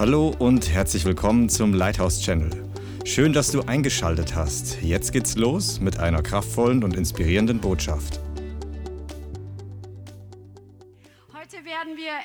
Hallo und herzlich willkommen zum Lighthouse Channel. Schön, dass du eingeschaltet hast. Jetzt geht's los mit einer kraftvollen und inspirierenden Botschaft.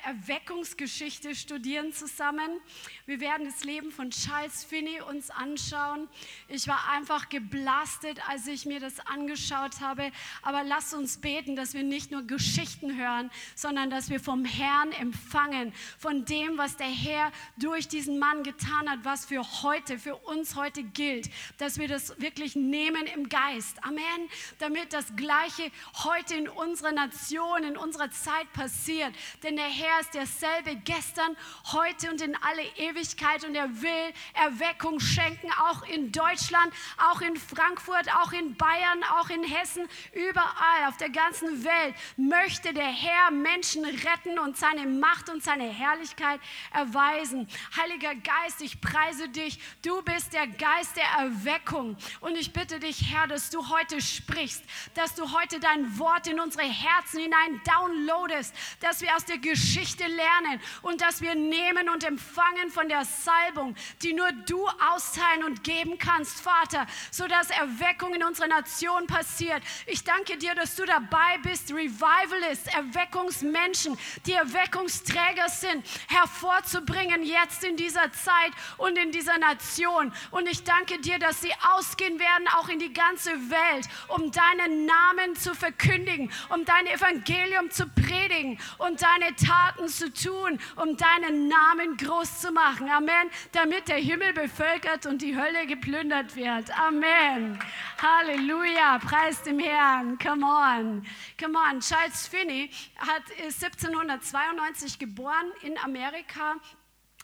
Erweckungsgeschichte studieren zusammen. Wir werden das Leben von Charles Finney uns anschauen. Ich war einfach geblastet, als ich mir das angeschaut habe. Aber lasst uns beten, dass wir nicht nur Geschichten hören, sondern dass wir vom Herrn empfangen, von dem, was der Herr durch diesen Mann getan hat, was für heute, für uns heute gilt, dass wir das wirklich nehmen im Geist. Amen. Damit das Gleiche heute in unserer Nation, in unserer Zeit passiert. Denn der Herr ist derselbe gestern, heute und in alle Ewigkeit und er will Erweckung schenken, auch in Deutschland, auch in Frankfurt, auch in Bayern, auch in Hessen, überall auf der ganzen Welt möchte der Herr Menschen retten und seine Macht und seine Herrlichkeit erweisen. Heiliger Geist, ich preise dich. Du bist der Geist der Erweckung und ich bitte dich, Herr, dass du heute sprichst, dass du heute dein Wort in unsere Herzen hinein downloadest, dass wir aus der Geschichte lernen und dass wir nehmen und empfangen von der Salbung, die nur du austeilen und geben kannst, Vater, sodass Erweckung in unserer Nation passiert. Ich danke dir, dass du dabei bist, Revivalists, Erweckungsmenschen, die Erweckungsträger sind, hervorzubringen jetzt in dieser Zeit und in dieser Nation. Und ich danke dir, dass sie ausgehen werden, auch in die ganze Welt, um deinen Namen zu verkündigen, um dein Evangelium zu predigen und deine Taten zu tun, um deinen Namen groß zu machen. Amen. Damit der Himmel bevölkert und die Hölle geplündert wird. Amen. Halleluja. Preis dem Herrn. Come on. Come on. Charles Finney hat, ist 1792 geboren in Amerika.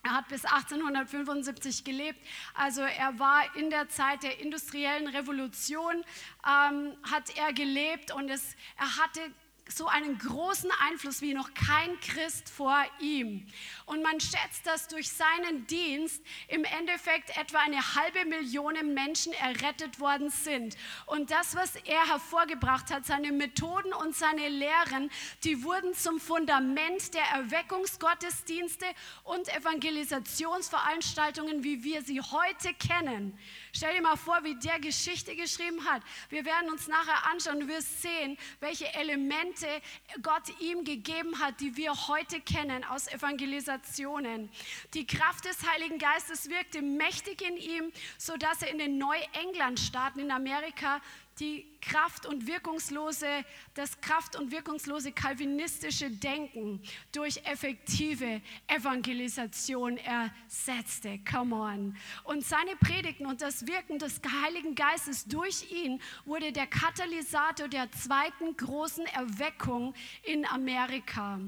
Er hat bis 1875 gelebt, also er war in der Zeit der industriellen Revolution, ähm, hat er gelebt und es, er hatte so einen großen Einfluss wie noch kein Christ vor ihm. Und man schätzt, dass durch seinen Dienst im Endeffekt etwa eine halbe Million Menschen errettet worden sind. Und das, was er hervorgebracht hat, seine Methoden und seine Lehren, die wurden zum Fundament der Erweckungsgottesdienste und Evangelisationsveranstaltungen, wie wir sie heute kennen. Stell dir mal vor, wie der Geschichte geschrieben hat. Wir werden uns nachher anschauen, du wirst sehen, welche Elemente Gott ihm gegeben hat, die wir heute kennen aus Evangelisationen. Die Kraft des Heiligen Geistes wirkte mächtig in ihm, sodass er in den Neuengland-Staaten in Amerika die Kraft und wirkungslose, das Kraft und wirkungslose kalvinistische Denken durch effektive Evangelisation ersetzte. Come on. Und seine Predigten und das Wirken des Heiligen Geistes durch ihn wurde der Katalysator der zweiten großen Erweckung in Amerika.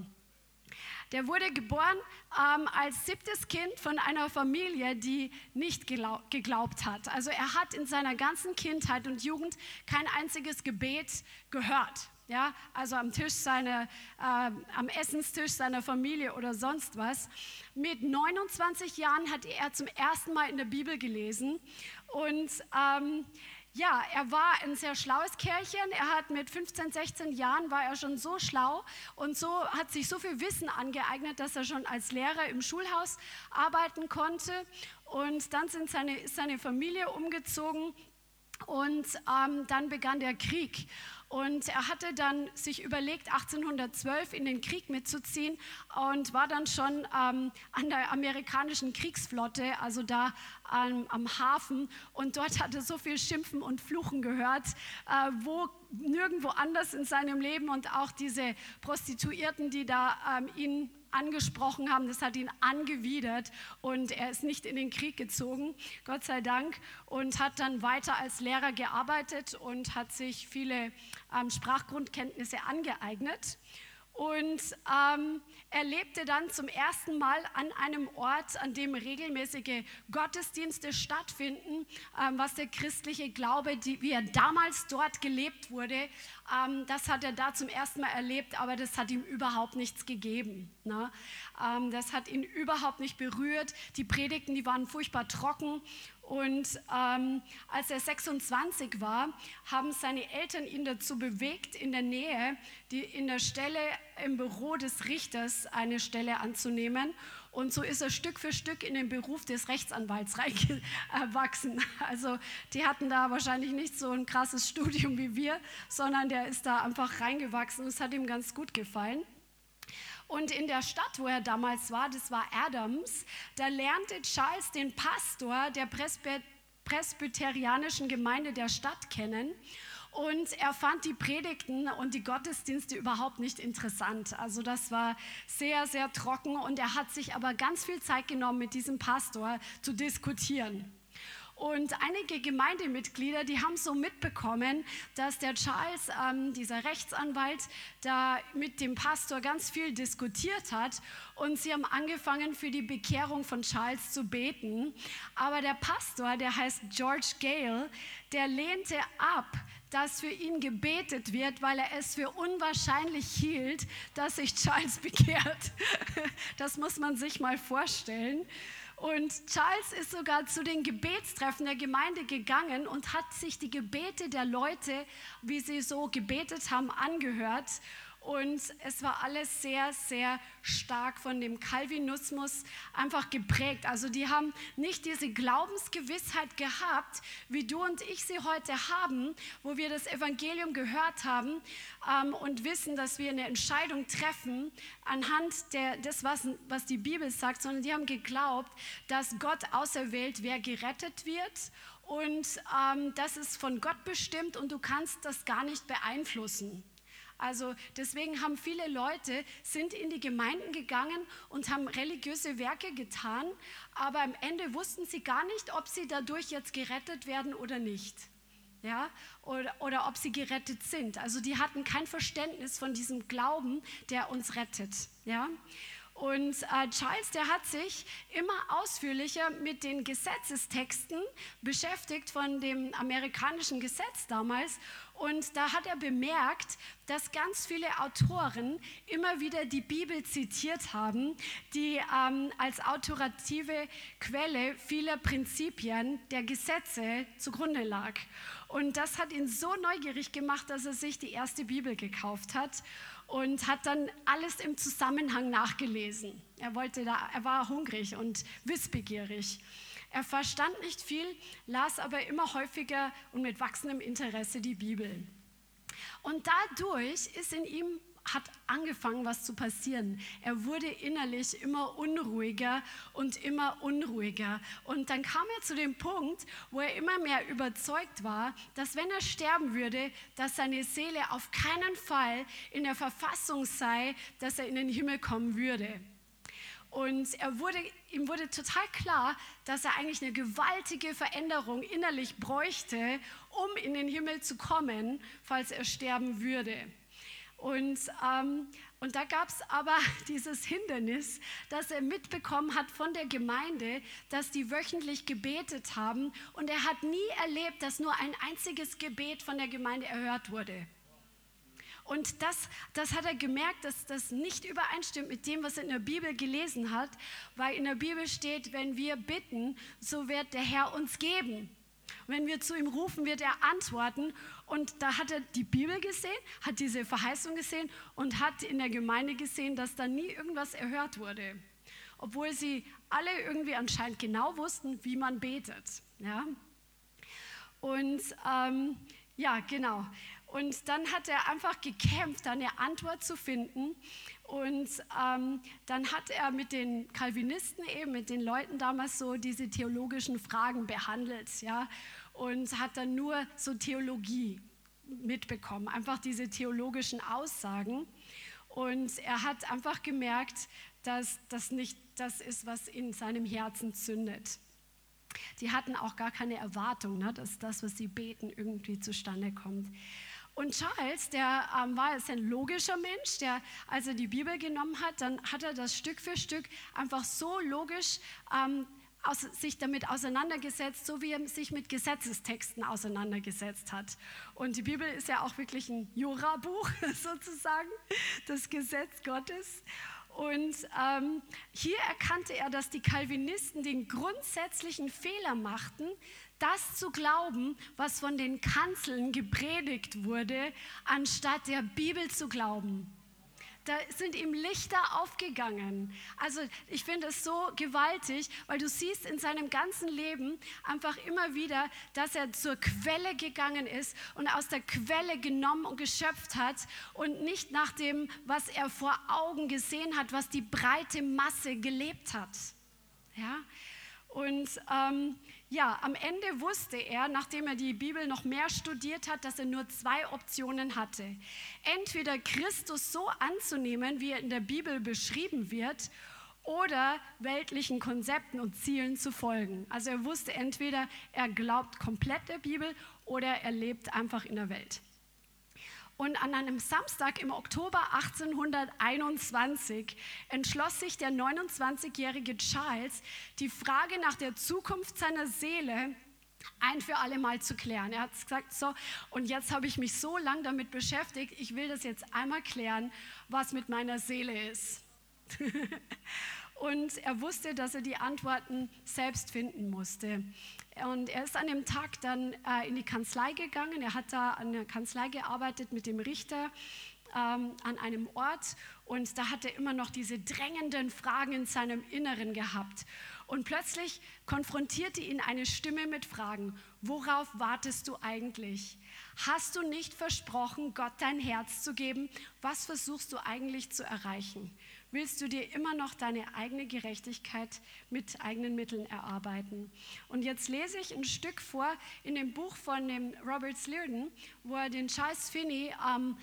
Der wurde geboren ähm, als siebtes Kind von einer Familie, die nicht glaub, geglaubt hat. Also er hat in seiner ganzen Kindheit und Jugend kein einziges Gebet gehört. Ja, also am Tisch seiner, äh, am Essenstisch seiner Familie oder sonst was. Mit 29 Jahren hat er zum ersten Mal in der Bibel gelesen und ähm, ja, er war ein sehr schlaues Kerlchen. Er hat mit 15, 16 Jahren war er schon so schlau und so hat sich so viel Wissen angeeignet, dass er schon als Lehrer im Schulhaus arbeiten konnte. Und dann sind seine, seine Familie umgezogen und ähm, dann begann der Krieg. Und er hatte dann sich überlegt, 1812 in den Krieg mitzuziehen und war dann schon ähm, an der amerikanischen Kriegsflotte, also da ähm, am Hafen. Und dort hatte so viel Schimpfen und Fluchen gehört, äh, wo nirgendwo anders in seinem Leben und auch diese Prostituierten, die da ähm, ihn angesprochen haben, das hat ihn angewidert und er ist nicht in den Krieg gezogen, Gott sei Dank, und hat dann weiter als Lehrer gearbeitet und hat sich viele ähm, Sprachgrundkenntnisse angeeignet. Und ähm, er lebte dann zum ersten Mal an einem Ort, an dem regelmäßige Gottesdienste stattfinden, ähm, was der christliche Glaube, die, wie er damals dort gelebt wurde, ähm, das hat er da zum ersten Mal erlebt, aber das hat ihm überhaupt nichts gegeben. Ne? Ähm, das hat ihn überhaupt nicht berührt. Die Predigten, die waren furchtbar trocken und ähm, als er 26 war, haben seine Eltern ihn dazu bewegt, in der Nähe, die, in der Stelle im Büro des Richters eine Stelle anzunehmen. Und so ist er Stück für Stück in den Beruf des Rechtsanwalts reingewachsen. Also die hatten da wahrscheinlich nicht so ein krasses Studium wie wir, sondern der ist da einfach reingewachsen. Es hat ihm ganz gut gefallen. Und in der Stadt, wo er damals war, das war Adams, da lernte Charles den Pastor der presbyterianischen Gemeinde der Stadt kennen. Und er fand die Predigten und die Gottesdienste überhaupt nicht interessant. Also das war sehr, sehr trocken und er hat sich aber ganz viel Zeit genommen, mit diesem Pastor zu diskutieren. Und einige Gemeindemitglieder, die haben so mitbekommen, dass der Charles, ähm, dieser Rechtsanwalt, da mit dem Pastor ganz viel diskutiert hat. Und sie haben angefangen, für die Bekehrung von Charles zu beten. Aber der Pastor, der heißt George Gale, der lehnte ab, dass für ihn gebetet wird, weil er es für unwahrscheinlich hielt, dass sich Charles bekehrt. Das muss man sich mal vorstellen. Und Charles ist sogar zu den Gebetstreffen der Gemeinde gegangen und hat sich die Gebete der Leute, wie sie so gebetet haben, angehört. Und es war alles sehr, sehr stark von dem Calvinismus einfach geprägt. Also die haben nicht diese Glaubensgewissheit gehabt, wie du und ich sie heute haben, wo wir das Evangelium gehört haben ähm, und wissen, dass wir eine Entscheidung treffen anhand der, des, was, was die Bibel sagt, sondern die haben geglaubt, dass Gott auserwählt, wer gerettet wird und ähm, das ist von Gott bestimmt und du kannst das gar nicht beeinflussen. Also deswegen haben viele Leute sind in die Gemeinden gegangen und haben religiöse Werke getan, aber am Ende wussten sie gar nicht, ob sie dadurch jetzt gerettet werden oder nicht. Ja, oder, oder ob sie gerettet sind. Also die hatten kein Verständnis von diesem Glauben, der uns rettet. Ja, und äh, Charles, der hat sich immer ausführlicher mit den Gesetzestexten beschäftigt von dem amerikanischen Gesetz damals. Und da hat er bemerkt, dass ganz viele Autoren immer wieder die Bibel zitiert haben, die ähm, als autorative Quelle vieler Prinzipien der Gesetze zugrunde lag. Und das hat ihn so neugierig gemacht, dass er sich die erste Bibel gekauft hat und hat dann alles im Zusammenhang nachgelesen. Er, wollte da, er war hungrig und wissbegierig. Er verstand nicht viel, las aber immer häufiger und mit wachsendem Interesse die Bibel. Und dadurch ist in ihm hat angefangen, was zu passieren. Er wurde innerlich immer unruhiger und immer unruhiger. Und dann kam er zu dem Punkt, wo er immer mehr überzeugt war, dass wenn er sterben würde, dass seine Seele auf keinen Fall in der Verfassung sei, dass er in den Himmel kommen würde. Und er wurde, ihm wurde total klar, dass er eigentlich eine gewaltige Veränderung innerlich bräuchte, um in den Himmel zu kommen, falls er sterben würde. Und, ähm, und da gab es aber dieses Hindernis, dass er mitbekommen hat von der Gemeinde, dass die wöchentlich gebetet haben. Und er hat nie erlebt, dass nur ein einziges Gebet von der Gemeinde erhört wurde. Und das, das hat er gemerkt, dass das nicht übereinstimmt mit dem, was er in der Bibel gelesen hat, weil in der Bibel steht, wenn wir bitten, so wird der Herr uns geben. Wenn wir zu ihm rufen, wird er antworten. Und da hat er die Bibel gesehen, hat diese Verheißung gesehen und hat in der Gemeinde gesehen, dass da nie irgendwas erhört wurde. Obwohl sie alle irgendwie anscheinend genau wussten, wie man betet. Ja? Und ähm, ja, genau. Und dann hat er einfach gekämpft, eine Antwort zu finden. Und ähm, dann hat er mit den Calvinisten eben, mit den Leuten damals so diese theologischen Fragen behandelt, ja, und hat dann nur so Theologie mitbekommen, einfach diese theologischen Aussagen. Und er hat einfach gemerkt, dass das nicht das ist, was in seinem Herzen zündet. Die hatten auch gar keine Erwartung, ne, dass das, was sie beten, irgendwie zustande kommt. Und Charles, der ähm, war jetzt ein logischer Mensch, der, als er die Bibel genommen hat, dann hat er das Stück für Stück einfach so logisch ähm, aus, sich damit auseinandergesetzt, so wie er sich mit Gesetzestexten auseinandergesetzt hat. Und die Bibel ist ja auch wirklich ein Jura-Buch sozusagen, das Gesetz Gottes. Und ähm, hier erkannte er, dass die Calvinisten den grundsätzlichen Fehler machten, das zu glauben, was von den Kanzeln gepredigt wurde, anstatt der Bibel zu glauben. Da sind ihm Lichter aufgegangen. Also ich finde es so gewaltig, weil du siehst in seinem ganzen Leben einfach immer wieder, dass er zur Quelle gegangen ist und aus der Quelle genommen und geschöpft hat und nicht nach dem, was er vor Augen gesehen hat, was die breite Masse gelebt hat. Ja? Und ähm, ja, am Ende wusste er, nachdem er die Bibel noch mehr studiert hat, dass er nur zwei Optionen hatte. Entweder Christus so anzunehmen, wie er in der Bibel beschrieben wird, oder weltlichen Konzepten und Zielen zu folgen. Also er wusste entweder, er glaubt komplett der Bibel oder er lebt einfach in der Welt. Und an einem Samstag im Oktober 1821 entschloss sich der 29-jährige Charles, die Frage nach der Zukunft seiner Seele ein für alle Mal zu klären. Er hat gesagt, so, und jetzt habe ich mich so lange damit beschäftigt, ich will das jetzt einmal klären, was mit meiner Seele ist. und er wusste, dass er die Antworten selbst finden musste. Und er ist an dem Tag dann äh, in die Kanzlei gegangen. Er hat da an der Kanzlei gearbeitet mit dem Richter ähm, an einem Ort und da hat er immer noch diese drängenden Fragen in seinem Inneren gehabt. Und plötzlich konfrontierte ihn eine Stimme mit Fragen. Worauf wartest du eigentlich? Hast du nicht versprochen, Gott dein Herz zu geben? Was versuchst du eigentlich zu erreichen? Willst du dir immer noch deine eigene Gerechtigkeit mit eigenen Mitteln erarbeiten. Und jetzt lese ich ein Stück vor in dem Buch von dem Robert Slierden, wo er den Charles Finney ähm,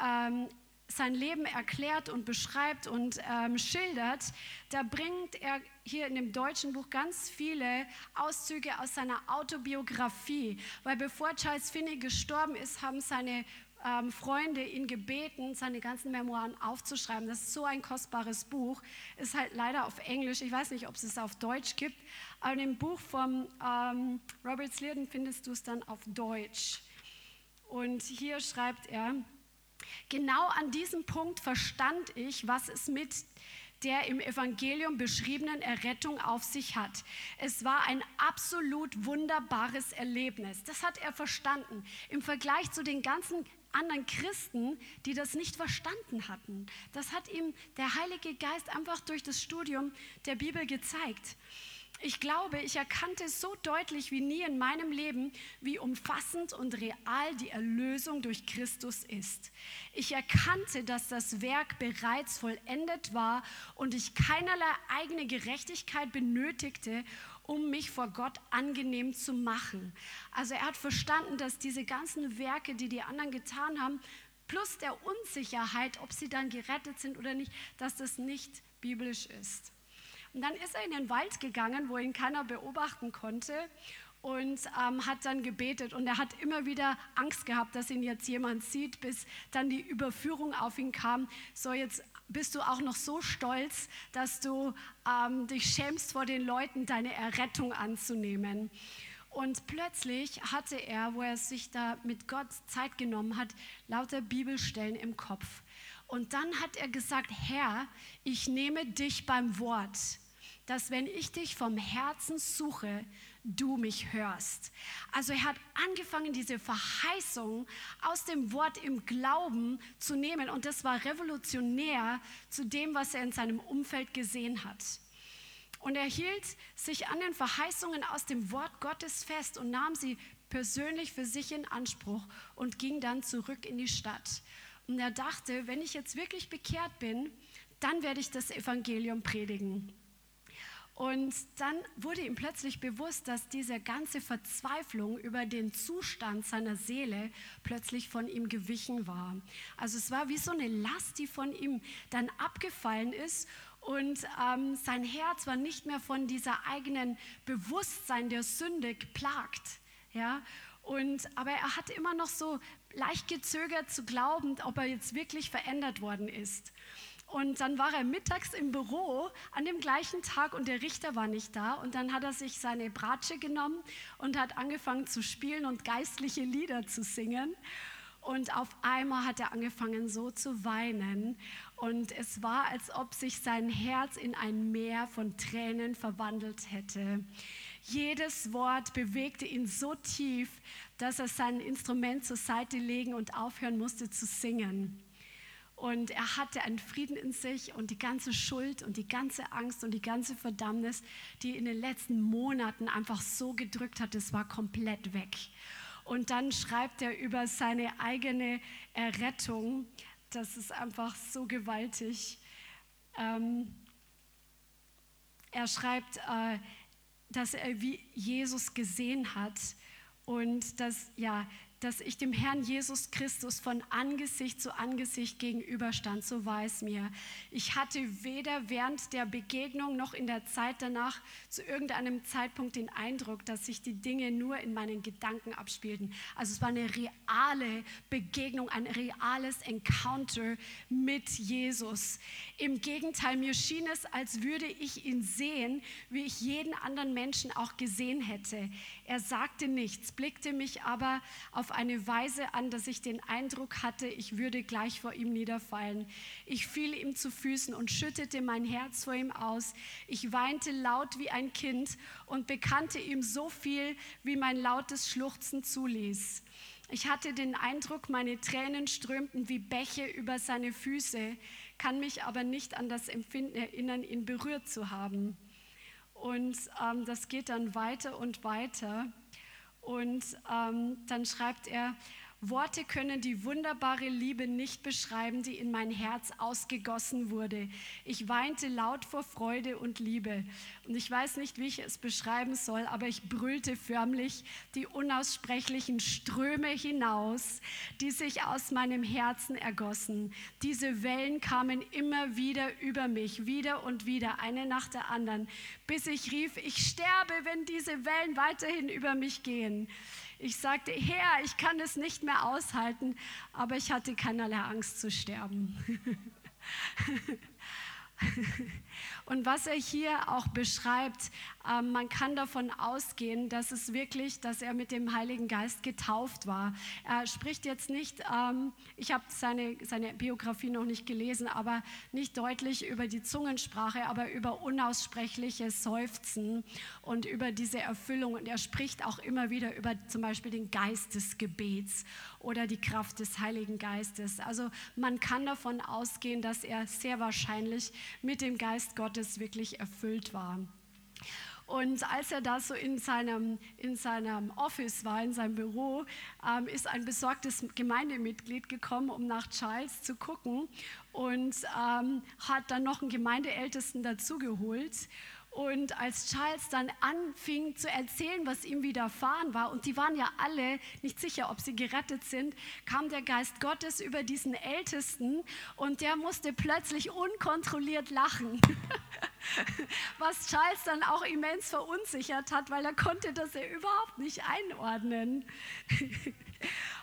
ähm, sein Leben erklärt und beschreibt und ähm, schildert, da bringt er hier in dem deutschen Buch ganz viele Auszüge aus seiner Autobiografie, weil bevor Charles Finney gestorben ist, haben seine ähm, Freunde ihn gebeten, seine ganzen Memoiren aufzuschreiben. Das ist so ein kostbares Buch. Ist halt leider auf Englisch. Ich weiß nicht, ob es es auf Deutsch gibt. Aber in dem Buch von ähm, Robert Slierden findest du es dann auf Deutsch. Und hier schreibt er, genau an diesem Punkt verstand ich, was es mit der im Evangelium beschriebenen Errettung auf sich hat. Es war ein absolut wunderbares Erlebnis. Das hat er verstanden. Im Vergleich zu den ganzen anderen Christen, die das nicht verstanden hatten. Das hat ihm der Heilige Geist einfach durch das Studium der Bibel gezeigt. Ich glaube, ich erkannte so deutlich wie nie in meinem Leben, wie umfassend und real die Erlösung durch Christus ist. Ich erkannte, dass das Werk bereits vollendet war und ich keinerlei eigene Gerechtigkeit benötigte, um mich vor Gott angenehm zu machen. Also er hat verstanden, dass diese ganzen Werke, die die anderen getan haben, plus der Unsicherheit, ob sie dann gerettet sind oder nicht, dass das nicht biblisch ist. Und dann ist er in den Wald gegangen, wo ihn keiner beobachten konnte und ähm, hat dann gebetet. Und er hat immer wieder Angst gehabt, dass ihn jetzt jemand sieht, bis dann die Überführung auf ihn kam. So, jetzt bist du auch noch so stolz, dass du ähm, dich schämst vor den Leuten, deine Errettung anzunehmen. Und plötzlich hatte er, wo er sich da mit Gott Zeit genommen hat, lauter Bibelstellen im Kopf. Und dann hat er gesagt, Herr, ich nehme dich beim Wort, dass wenn ich dich vom Herzen suche, du mich hörst. Also er hat angefangen, diese Verheißung aus dem Wort im Glauben zu nehmen. Und das war revolutionär zu dem, was er in seinem Umfeld gesehen hat. Und er hielt sich an den Verheißungen aus dem Wort Gottes fest und nahm sie persönlich für sich in Anspruch und ging dann zurück in die Stadt. Und er dachte, wenn ich jetzt wirklich bekehrt bin, dann werde ich das Evangelium predigen. Und dann wurde ihm plötzlich bewusst, dass diese ganze Verzweiflung über den Zustand seiner Seele plötzlich von ihm gewichen war. Also es war wie so eine Last, die von ihm dann abgefallen ist und ähm, sein Herz war nicht mehr von dieser eigenen Bewusstsein der Sünde geplagt. Ja? Und, aber er hatte immer noch so leicht gezögert zu glauben, ob er jetzt wirklich verändert worden ist. Und dann war er mittags im Büro an dem gleichen Tag und der Richter war nicht da. Und dann hat er sich seine Bratsche genommen und hat angefangen zu spielen und geistliche Lieder zu singen. Und auf einmal hat er angefangen so zu weinen. Und es war, als ob sich sein Herz in ein Meer von Tränen verwandelt hätte. Jedes Wort bewegte ihn so tief, dass er sein Instrument zur Seite legen und aufhören musste zu singen. Und er hatte einen Frieden in sich und die ganze Schuld und die ganze Angst und die ganze Verdammnis, die in den letzten Monaten einfach so gedrückt hat, das war komplett weg. Und dann schreibt er über seine eigene Errettung. Das ist einfach so gewaltig. Ähm, er schreibt, äh, dass er wie Jesus gesehen hat und dass, ja, dass ich dem Herrn Jesus Christus von Angesicht zu Angesicht gegenüberstand, so war es mir. Ich hatte weder während der Begegnung noch in der Zeit danach zu irgendeinem Zeitpunkt den Eindruck, dass sich die Dinge nur in meinen Gedanken abspielten. Also es war eine reale Begegnung, ein reales Encounter mit Jesus. Im Gegenteil, mir schien es, als würde ich ihn sehen, wie ich jeden anderen Menschen auch gesehen hätte. Er sagte nichts, blickte mich aber auf eine Weise an, dass ich den Eindruck hatte, ich würde gleich vor ihm niederfallen. Ich fiel ihm zu Füßen und schüttete mein Herz vor ihm aus. Ich weinte laut wie ein Kind und bekannte ihm so viel, wie mein lautes Schluchzen zuließ. Ich hatte den Eindruck, meine Tränen strömten wie Bäche über seine Füße, kann mich aber nicht an das Empfinden erinnern, ihn berührt zu haben. Und ähm, das geht dann weiter und weiter. Und ähm, dann schreibt er, Worte können die wunderbare Liebe nicht beschreiben, die in mein Herz ausgegossen wurde. Ich weinte laut vor Freude und Liebe. Und ich weiß nicht, wie ich es beschreiben soll, aber ich brüllte förmlich die unaussprechlichen Ströme hinaus, die sich aus meinem Herzen ergossen. Diese Wellen kamen immer wieder über mich, wieder und wieder, eine nach der anderen, bis ich rief, ich sterbe, wenn diese Wellen weiterhin über mich gehen. Ich sagte, Herr, ich kann es nicht mehr aushalten, aber ich hatte keinerlei Angst zu sterben. Und was er hier auch beschreibt, man kann davon ausgehen, dass es wirklich, dass er mit dem Heiligen Geist getauft war. Er spricht jetzt nicht, ähm, ich habe seine, seine Biografie noch nicht gelesen, aber nicht deutlich über die Zungensprache, aber über unaussprechliche Seufzen und über diese Erfüllung. Und er spricht auch immer wieder über zum Beispiel den Geist des Gebets oder die Kraft des Heiligen Geistes. Also man kann davon ausgehen, dass er sehr wahrscheinlich mit dem Geist Gottes wirklich erfüllt war. Und als er da so in seinem, in seinem Office war, in seinem Büro, ähm, ist ein besorgtes Gemeindemitglied gekommen, um nach Charles zu gucken und ähm, hat dann noch einen Gemeindeältesten dazugeholt. Und als Charles dann anfing zu erzählen, was ihm widerfahren war, und die waren ja alle nicht sicher, ob sie gerettet sind, kam der Geist Gottes über diesen Ältesten und der musste plötzlich unkontrolliert lachen. was Charles dann auch immens verunsichert hat, weil er konnte das ja überhaupt nicht einordnen.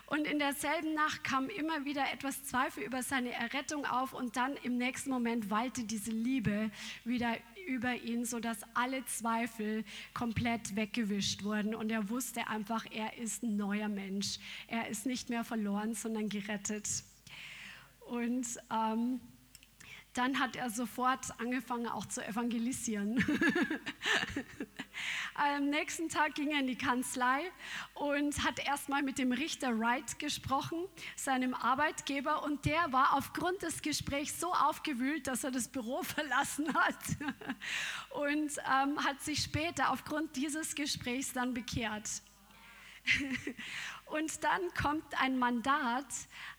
Und in derselben Nacht kam immer wieder etwas Zweifel über seine Errettung auf und dann im nächsten Moment wallte diese Liebe wieder über ihn, sodass alle Zweifel komplett weggewischt wurden. Und er wusste einfach, er ist ein neuer Mensch. Er ist nicht mehr verloren, sondern gerettet. Und ähm, dann hat er sofort angefangen auch zu evangelisieren. Am nächsten Tag ging er in die Kanzlei und hat erstmal mit dem Richter Wright gesprochen, seinem Arbeitgeber, und der war aufgrund des Gesprächs so aufgewühlt, dass er das Büro verlassen hat und ähm, hat sich später aufgrund dieses Gesprächs dann bekehrt. Und dann kommt ein Mandat,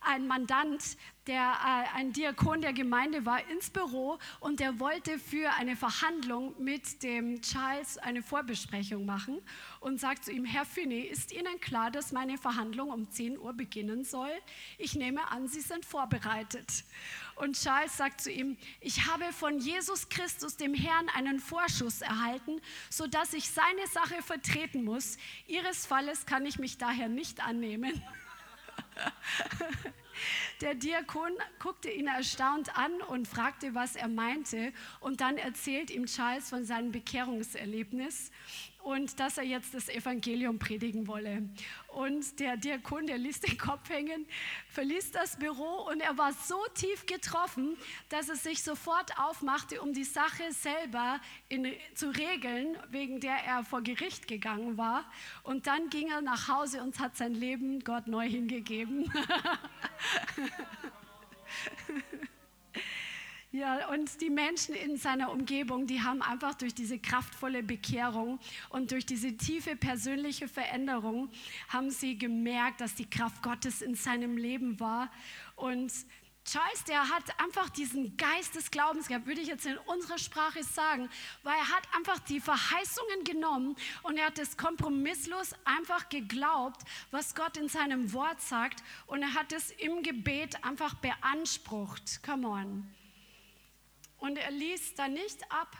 ein Mandant, der äh, ein Diakon der Gemeinde war, ins Büro und der wollte für eine Verhandlung mit dem Charles eine Vorbesprechung machen und sagt zu ihm, Herr Finney, ist Ihnen klar, dass meine Verhandlung um 10 Uhr beginnen soll? Ich nehme an, Sie sind vorbereitet. Und Charles sagt zu ihm, ich habe von Jesus Christus, dem Herrn, einen Vorschuss erhalten, sodass ich seine Sache vertreten muss. Ihres Falles kann ich mich daher nicht annehmen. Der Diakon guckte ihn erstaunt an und fragte, was er meinte. Und dann erzählt ihm Charles von seinem Bekehrungserlebnis und dass er jetzt das Evangelium predigen wolle. Und der Diakon, der ließ den Kopf hängen, verließ das Büro und er war so tief getroffen, dass er sich sofort aufmachte, um die Sache selber in, zu regeln, wegen der er vor Gericht gegangen war. Und dann ging er nach Hause und hat sein Leben Gott neu hingegeben. Ja, und die Menschen in seiner Umgebung, die haben einfach durch diese kraftvolle Bekehrung und durch diese tiefe persönliche Veränderung, haben sie gemerkt, dass die Kraft Gottes in seinem Leben war. Und Charles, der hat einfach diesen Geist des Glaubens gehabt, würde ich jetzt in unserer Sprache sagen, weil er hat einfach die Verheißungen genommen und er hat es kompromisslos einfach geglaubt, was Gott in seinem Wort sagt und er hat es im Gebet einfach beansprucht. Come on. Und er ließ da nicht ab,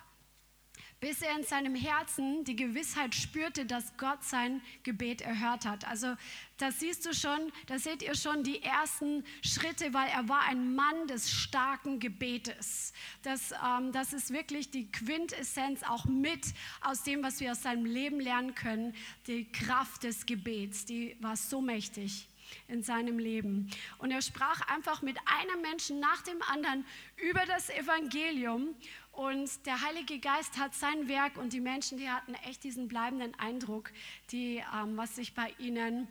bis er in seinem Herzen die Gewissheit spürte, dass Gott sein Gebet erhört hat. Also das siehst du schon, da seht ihr schon die ersten Schritte, weil er war ein Mann des starken Gebetes. Das, ähm, das ist wirklich die Quintessenz auch mit aus dem, was wir aus seinem Leben lernen können. Die Kraft des Gebets, die war so mächtig in seinem Leben. Und er sprach einfach mit einem Menschen nach dem anderen über das Evangelium. Und der Heilige Geist hat sein Werk und die Menschen, die hatten echt diesen bleibenden Eindruck, die, ähm, was sich bei ihnen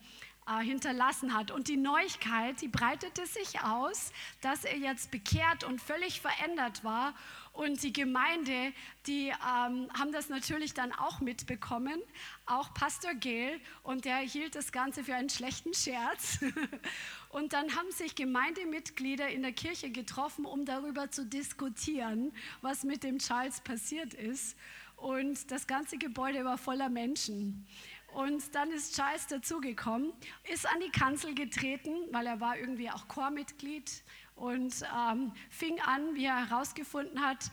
äh, hinterlassen hat. Und die Neuigkeit, die breitete sich aus, dass er jetzt bekehrt und völlig verändert war. Und die Gemeinde, die ähm, haben das natürlich dann auch mitbekommen, auch Pastor Gail, und der hielt das Ganze für einen schlechten Scherz. Und dann haben sich Gemeindemitglieder in der Kirche getroffen, um darüber zu diskutieren, was mit dem Charles passiert ist. Und das ganze Gebäude war voller Menschen. Und dann ist Charles dazugekommen, ist an die Kanzel getreten, weil er war irgendwie auch Chormitglied und ähm, fing an, wie er herausgefunden hat,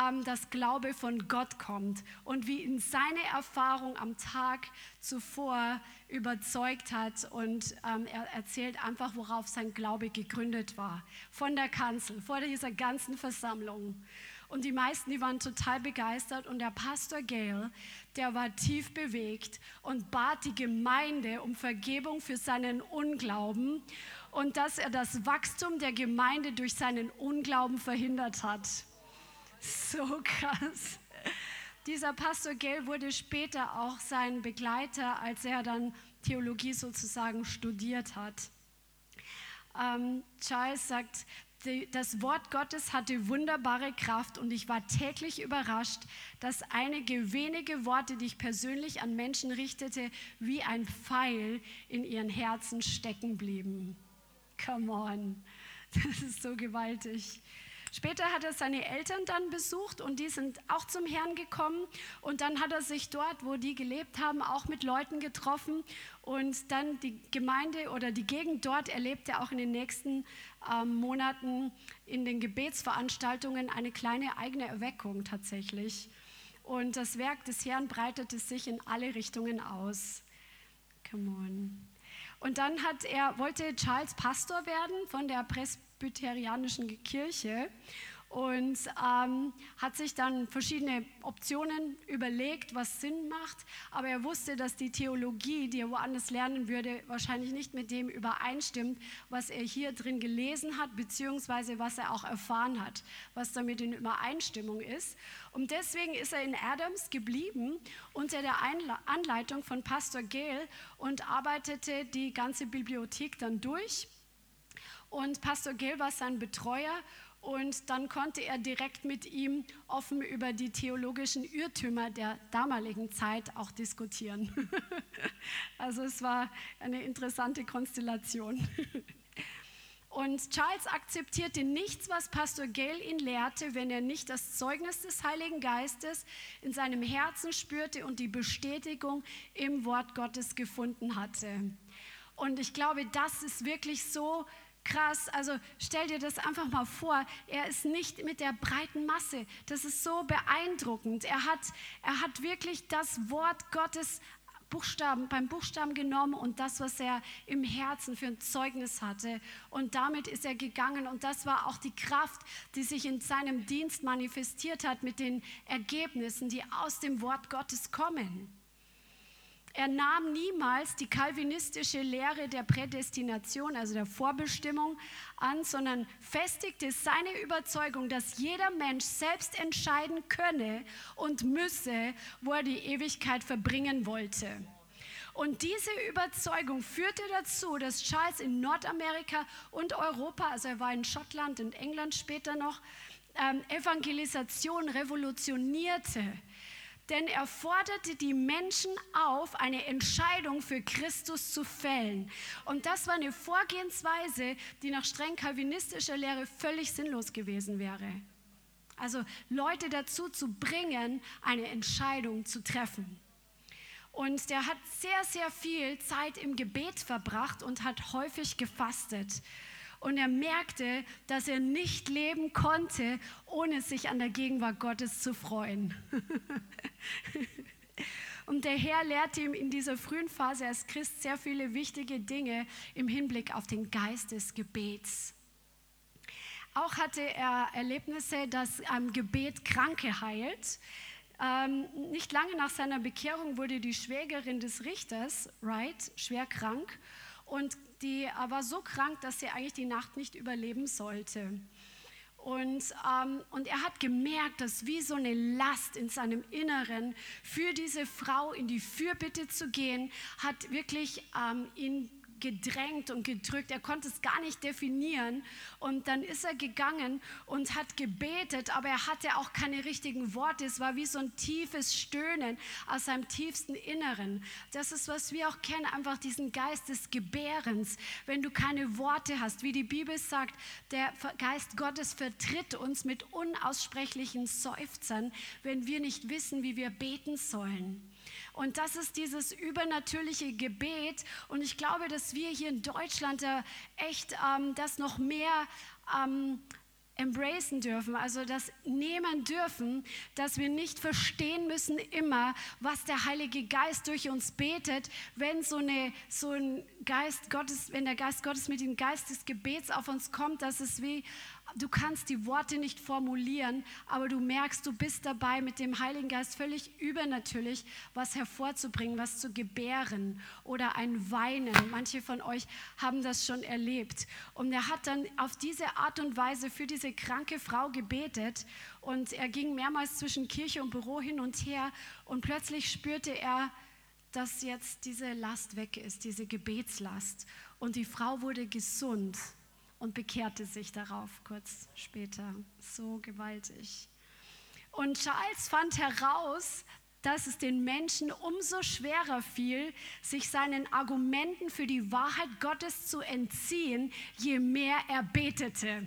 ähm, dass Glaube von Gott kommt und wie ihn seine Erfahrung am Tag zuvor überzeugt hat. Und ähm, er erzählt einfach, worauf sein Glaube gegründet war. Von der Kanzel, vor dieser ganzen Versammlung. Und die meisten, die waren total begeistert. Und der Pastor Gail, der war tief bewegt und bat die Gemeinde um Vergebung für seinen Unglauben und dass er das Wachstum der Gemeinde durch seinen Unglauben verhindert hat. So krass. Dieser Pastor Gail wurde später auch sein Begleiter, als er dann Theologie sozusagen studiert hat. Ähm, Charles sagt, das Wort Gottes hatte wunderbare Kraft und ich war täglich überrascht, dass einige wenige Worte, die ich persönlich an Menschen richtete, wie ein Pfeil in ihren Herzen stecken blieben. Come on, das ist so gewaltig. Später hat er seine Eltern dann besucht und die sind auch zum Herrn gekommen. Und dann hat er sich dort, wo die gelebt haben, auch mit Leuten getroffen. Und dann die Gemeinde oder die Gegend dort erlebte er auch in den nächsten äh, Monaten in den Gebetsveranstaltungen eine kleine eigene Erweckung tatsächlich. Und das Werk des Herrn breitete sich in alle Richtungen aus. Come on. Und dann hat er, wollte Charles Pastor werden von der presbyterianischen Kirche und ähm, hat sich dann verschiedene Optionen überlegt, was Sinn macht. Aber er wusste, dass die Theologie, die er woanders lernen würde, wahrscheinlich nicht mit dem übereinstimmt, was er hier drin gelesen hat, beziehungsweise was er auch erfahren hat, was damit in Übereinstimmung ist. Und deswegen ist er in Adams geblieben unter der Anleitung von Pastor Gale und arbeitete die ganze Bibliothek dann durch und Pastor Gil war sein Betreuer und dann konnte er direkt mit ihm offen über die theologischen Irrtümer der damaligen Zeit auch diskutieren. also es war eine interessante Konstellation. Und Charles akzeptierte nichts, was Pastor Gale ihn lehrte, wenn er nicht das Zeugnis des Heiligen Geistes in seinem Herzen spürte und die Bestätigung im Wort Gottes gefunden hatte. Und ich glaube, das ist wirklich so krass. Also stell dir das einfach mal vor. Er ist nicht mit der breiten Masse. Das ist so beeindruckend. Er hat, er hat wirklich das Wort Gottes Buchstaben, beim Buchstaben genommen und das, was er im Herzen für ein Zeugnis hatte. Und damit ist er gegangen. Und das war auch die Kraft, die sich in seinem Dienst manifestiert hat mit den Ergebnissen, die aus dem Wort Gottes kommen. Er nahm niemals die kalvinistische Lehre der Prädestination, also der Vorbestimmung, an, sondern festigte seine Überzeugung, dass jeder Mensch selbst entscheiden könne und müsse, wo er die Ewigkeit verbringen wollte. Und diese Überzeugung führte dazu, dass Charles in Nordamerika und Europa, also er war in Schottland und England später noch, ähm, Evangelisation revolutionierte. Denn er forderte die Menschen auf, eine Entscheidung für Christus zu fällen. Und das war eine Vorgehensweise, die nach streng kalvinistischer Lehre völlig sinnlos gewesen wäre. Also Leute dazu zu bringen, eine Entscheidung zu treffen. Und der hat sehr, sehr viel Zeit im Gebet verbracht und hat häufig gefastet. Und er merkte, dass er nicht leben konnte, ohne sich an der Gegenwart Gottes zu freuen. Und der Herr lehrte ihm in dieser frühen Phase als Christ sehr viele wichtige Dinge im Hinblick auf den Geist des Gebets. Auch hatte er Erlebnisse, dass am Gebet Kranke heilt. Ähm, nicht lange nach seiner Bekehrung wurde die Schwägerin des Richters, Wright, schwer krank. Und die war so krank, dass sie eigentlich die Nacht nicht überleben sollte. Und, ähm, und er hat gemerkt, dass wie so eine Last in seinem Inneren für diese Frau in die Fürbitte zu gehen, hat wirklich ähm, ihn gedrängt und gedrückt. Er konnte es gar nicht definieren. Und dann ist er gegangen und hat gebetet, aber er hatte auch keine richtigen Worte. Es war wie so ein tiefes Stöhnen aus seinem tiefsten Inneren. Das ist, was wir auch kennen, einfach diesen Geist des Gebärens. Wenn du keine Worte hast, wie die Bibel sagt, der Geist Gottes vertritt uns mit unaussprechlichen Seufzern, wenn wir nicht wissen, wie wir beten sollen. Und das ist dieses übernatürliche Gebet. Und ich glaube, dass wir hier in Deutschland da echt ähm, das noch mehr ähm, embracen dürfen, also das nehmen dürfen, dass wir nicht verstehen müssen immer, was der Heilige Geist durch uns betet, wenn so, eine, so ein Geist Gottes, wenn der Geist Gottes mit dem Geist des Gebets auf uns kommt, dass es wie du kannst die Worte nicht formulieren, aber du merkst, du bist dabei, mit dem Heiligen Geist völlig übernatürlich was hervorzubringen, was zu gebären oder ein Weinen. Manche von euch haben das schon erlebt. Und er hat dann auf diese Art und Weise für diese kranke Frau gebetet und er ging mehrmals zwischen Kirche und Büro hin und her und plötzlich spürte er, dass jetzt diese Last weg ist, diese Gebetslast. Und die Frau wurde gesund und bekehrte sich darauf kurz später. So gewaltig. Und Charles fand heraus, dass es den Menschen umso schwerer fiel, sich seinen Argumenten für die Wahrheit Gottes zu entziehen, je mehr er betete.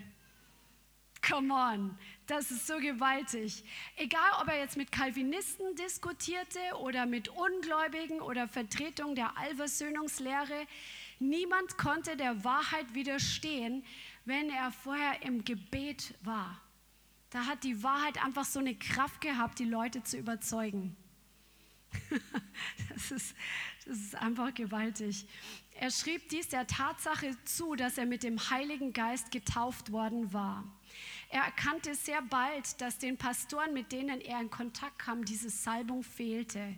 Come on, das ist so gewaltig. Egal, ob er jetzt mit Calvinisten diskutierte oder mit Ungläubigen oder Vertretung der Allversöhnungslehre, Niemand konnte der Wahrheit widerstehen, wenn er vorher im Gebet war. Da hat die Wahrheit einfach so eine Kraft gehabt, die Leute zu überzeugen. das, ist, das ist einfach gewaltig. Er schrieb dies der Tatsache zu, dass er mit dem Heiligen Geist getauft worden war. Er erkannte sehr bald, dass den Pastoren, mit denen er in Kontakt kam, diese Salbung fehlte.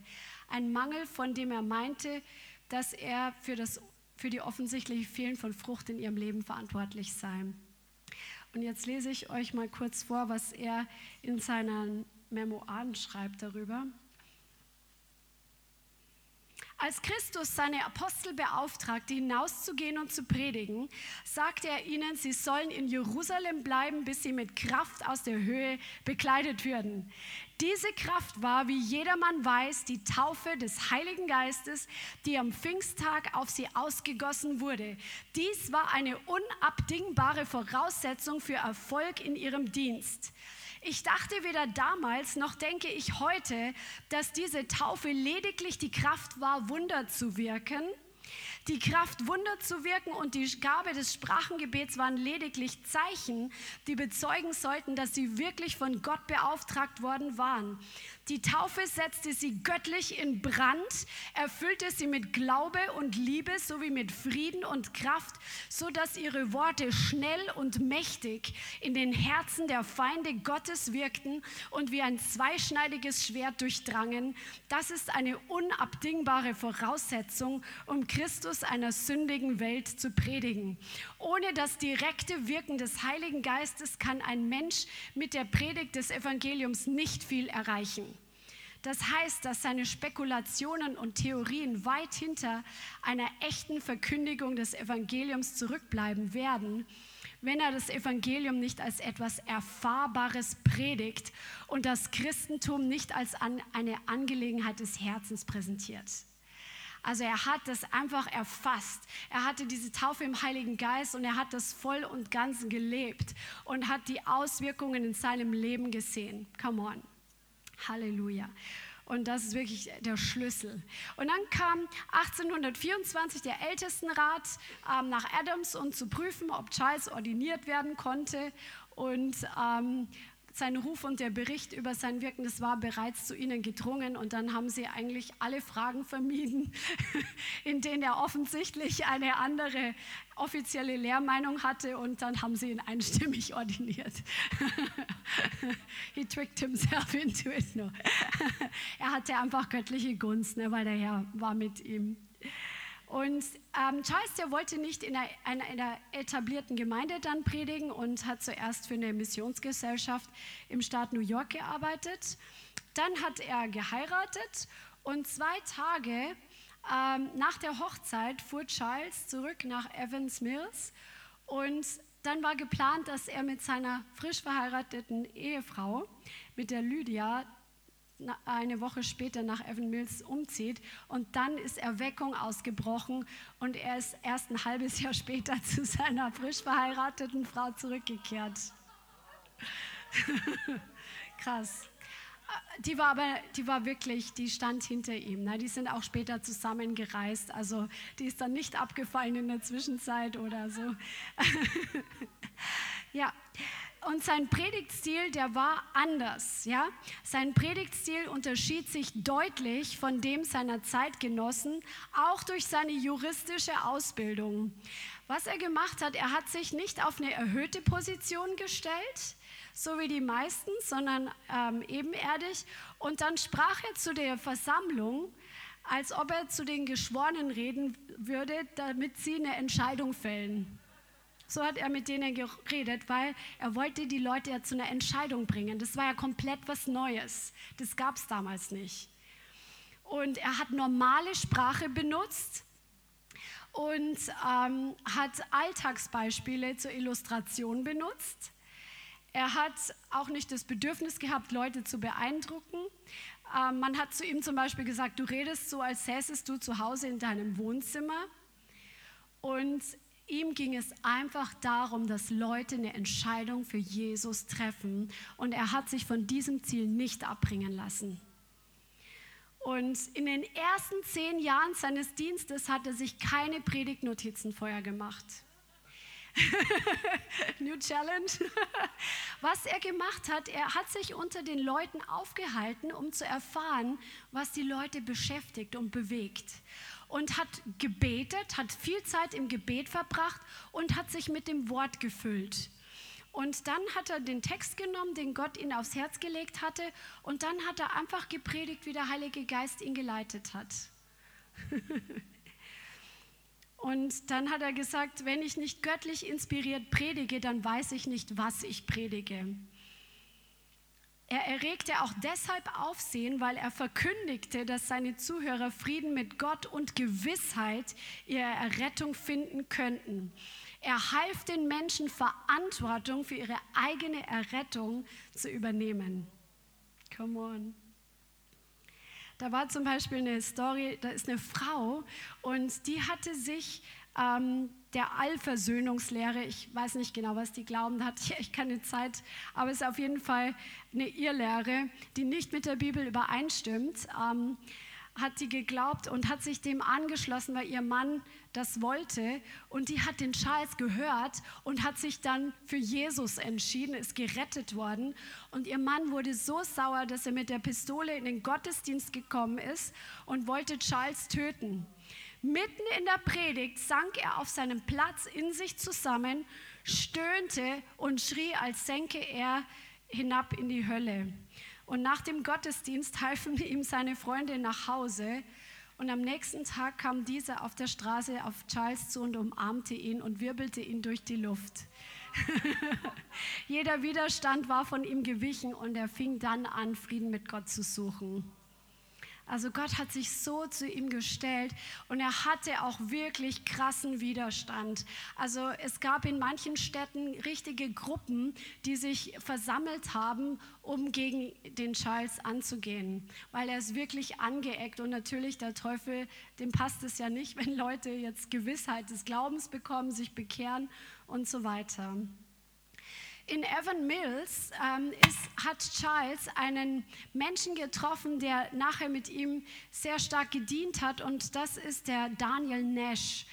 Ein Mangel, von dem er meinte, dass er für das für die offensichtliche Fehlen von Frucht in ihrem Leben verantwortlich sein. Und jetzt lese ich euch mal kurz vor, was er in seinen Memoiren schreibt darüber. Als Christus seine Apostel beauftragte, hinauszugehen und zu predigen, sagte er ihnen, sie sollen in Jerusalem bleiben, bis sie mit Kraft aus der Höhe bekleidet würden. Diese Kraft war, wie jedermann weiß, die Taufe des Heiligen Geistes, die am Pfingsttag auf sie ausgegossen wurde. Dies war eine unabdingbare Voraussetzung für Erfolg in ihrem Dienst. Ich dachte weder damals noch denke ich heute, dass diese Taufe lediglich die Kraft war, Wunder zu wirken. Die Kraft, Wunder zu wirken und die Gabe des Sprachengebets waren lediglich Zeichen, die bezeugen sollten, dass sie wirklich von Gott beauftragt worden waren. Die Taufe setzte sie göttlich in Brand, erfüllte sie mit Glaube und Liebe sowie mit Frieden und Kraft, so dass ihre Worte schnell und mächtig in den Herzen der Feinde Gottes wirkten und wie ein zweischneidiges Schwert durchdrangen. Das ist eine unabdingbare Voraussetzung, um Christus einer sündigen Welt zu predigen. Ohne das direkte Wirken des Heiligen Geistes kann ein Mensch mit der Predigt des Evangeliums nicht viel erreichen. Das heißt, dass seine Spekulationen und Theorien weit hinter einer echten Verkündigung des Evangeliums zurückbleiben werden, wenn er das Evangelium nicht als etwas Erfahrbares predigt und das Christentum nicht als eine Angelegenheit des Herzens präsentiert. Also er hat das einfach erfasst. Er hatte diese Taufe im Heiligen Geist und er hat das voll und ganz gelebt und hat die Auswirkungen in seinem Leben gesehen. Come on. Halleluja. Und das ist wirklich der Schlüssel. Und dann kam 1824 der Ältestenrat ähm, nach Adams, um zu prüfen, ob Charles ordiniert werden konnte. Und ähm, sein Ruf und der Bericht über sein Wirken, das war bereits zu ihnen gedrungen und dann haben sie eigentlich alle Fragen vermieden, in denen er offensichtlich eine andere offizielle Lehrmeinung hatte und dann haben sie ihn einstimmig ordiniert. He tricked himself into it. No. er hatte einfach göttliche Gunst, ne, weil der Herr war mit ihm. Und ähm, Charles, der wollte nicht in einer, einer, etablierten Gemeinde dann predigen und hat zuerst für eine Missionsgesellschaft im Staat New York gearbeitet. Dann hat er geheiratet und zwei Tage ähm, nach der Hochzeit fuhr Charles zurück nach Evans Mills und dann war geplant, dass er mit seiner frisch verheirateten Ehefrau, mit der Lydia, eine Woche später nach Evan Mills umzieht und dann ist Erweckung ausgebrochen und er ist erst ein halbes Jahr später zu seiner frisch verheirateten Frau zurückgekehrt. Krass. Die war aber, die war wirklich, die stand hinter ihm. Ne? Die sind auch später zusammengereist. Also die ist dann nicht abgefallen in der Zwischenzeit oder so. ja, und sein Predigtstil, der war anders. Ja? Sein Predigtstil unterschied sich deutlich von dem seiner Zeitgenossen, auch durch seine juristische Ausbildung. Was er gemacht hat, er hat sich nicht auf eine erhöhte Position gestellt, so wie die meisten, sondern ähm, ebenerdig. Und dann sprach er zu der Versammlung, als ob er zu den Geschworenen reden würde, damit sie eine Entscheidung fällen. So hat er mit denen geredet, weil er wollte die Leute ja zu einer Entscheidung bringen. Das war ja komplett was Neues. Das gab es damals nicht. Und er hat normale Sprache benutzt und ähm, hat Alltagsbeispiele zur Illustration benutzt. Er hat auch nicht das Bedürfnis gehabt, Leute zu beeindrucken. Ähm, man hat zu ihm zum Beispiel gesagt, du redest so, als säßest du zu Hause in deinem Wohnzimmer. Und Ihm ging es einfach darum, dass Leute eine Entscheidung für Jesus treffen und er hat sich von diesem Ziel nicht abbringen lassen. Und in den ersten zehn Jahren seines Dienstes hat er sich keine Predigtnotizen vorher gemacht. New Challenge. Was er gemacht hat, er hat sich unter den Leuten aufgehalten, um zu erfahren, was die Leute beschäftigt und bewegt und hat gebetet, hat viel Zeit im Gebet verbracht und hat sich mit dem Wort gefüllt. Und dann hat er den Text genommen, den Gott ihm aufs Herz gelegt hatte, und dann hat er einfach gepredigt, wie der Heilige Geist ihn geleitet hat. und dann hat er gesagt, wenn ich nicht göttlich inspiriert predige, dann weiß ich nicht, was ich predige. Er erregte auch deshalb Aufsehen, weil er verkündigte, dass seine Zuhörer Frieden mit Gott und Gewissheit ihre Errettung finden könnten. Er half den Menschen, Verantwortung für ihre eigene Errettung zu übernehmen. Come on. Da war zum Beispiel eine Story, da ist eine Frau und die hatte sich ähm, der Allversöhnungslehre, ich weiß nicht genau, was die glauben, da hatte ich echt keine Zeit, aber es ist auf jeden Fall eine Irrlehre, die nicht mit der Bibel übereinstimmt. Ähm, hat die geglaubt und hat sich dem angeschlossen, weil ihr Mann das wollte. Und die hat den Charles gehört und hat sich dann für Jesus entschieden, ist gerettet worden. Und ihr Mann wurde so sauer, dass er mit der Pistole in den Gottesdienst gekommen ist und wollte Charles töten. Mitten in der Predigt sank er auf seinem Platz in sich zusammen, stöhnte und schrie, als senke er hinab in die Hölle. Und nach dem Gottesdienst halfen ihm seine Freunde nach Hause. Und am nächsten Tag kam dieser auf der Straße auf Charles zu und umarmte ihn und wirbelte ihn durch die Luft. Jeder Widerstand war von ihm gewichen und er fing dann an, Frieden mit Gott zu suchen. Also Gott hat sich so zu ihm gestellt und er hatte auch wirklich krassen Widerstand. Also es gab in manchen Städten richtige Gruppen, die sich versammelt haben, um gegen den Charles anzugehen, weil er ist wirklich angeeckt und natürlich der Teufel, dem passt es ja nicht, wenn Leute jetzt Gewissheit des Glaubens bekommen, sich bekehren und so weiter in Evan Mills ähm, ist, hat Charles einen Menschen getroffen, der nachher mit ihm sehr stark gedient hat und das ist der Daniel Nash.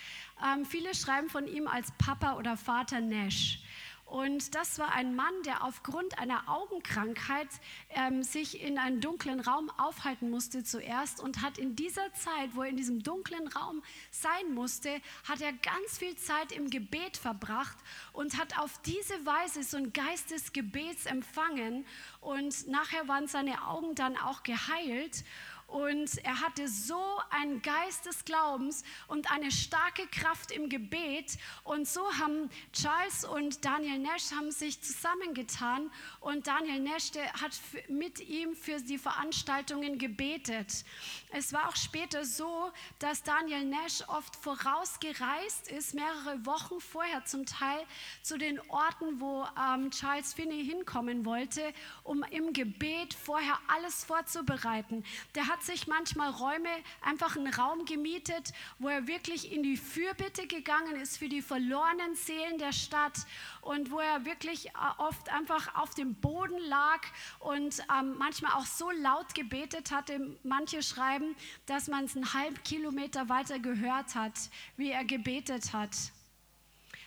Ähm, viele schreiben von ihm als Papa oder Vater Nash. Und das war ein Mann, der aufgrund einer Augenkrankheit ähm, sich in einem dunklen Raum aufhalten musste zuerst und hat in dieser Zeit, wo er in diesem dunklen Raum sein musste, hat er ganz viel Zeit im Gebet verbracht und hat auf diese Weise so ein Geist des Gebets empfangen. Und nachher waren seine Augen dann auch geheilt. Und er hatte so einen Geist des Glaubens und eine starke Kraft im Gebet. Und so haben Charles und Daniel Nash haben sich zusammengetan und Daniel Nash hat mit ihm für die Veranstaltungen gebetet. Es war auch später so, dass Daniel Nash oft vorausgereist ist, mehrere Wochen vorher zum Teil, zu den Orten, wo ähm, Charles Finney hinkommen wollte, um im Gebet vorher alles vorzubereiten. Der hat hat sich manchmal Räume, einfach einen Raum gemietet, wo er wirklich in die Fürbitte gegangen ist für die verlorenen Seelen der Stadt und wo er wirklich äh, oft einfach auf dem Boden lag und ähm, manchmal auch so laut gebetet hatte. Manche schreiben, dass man es einen halben Kilometer weiter gehört hat, wie er gebetet hat.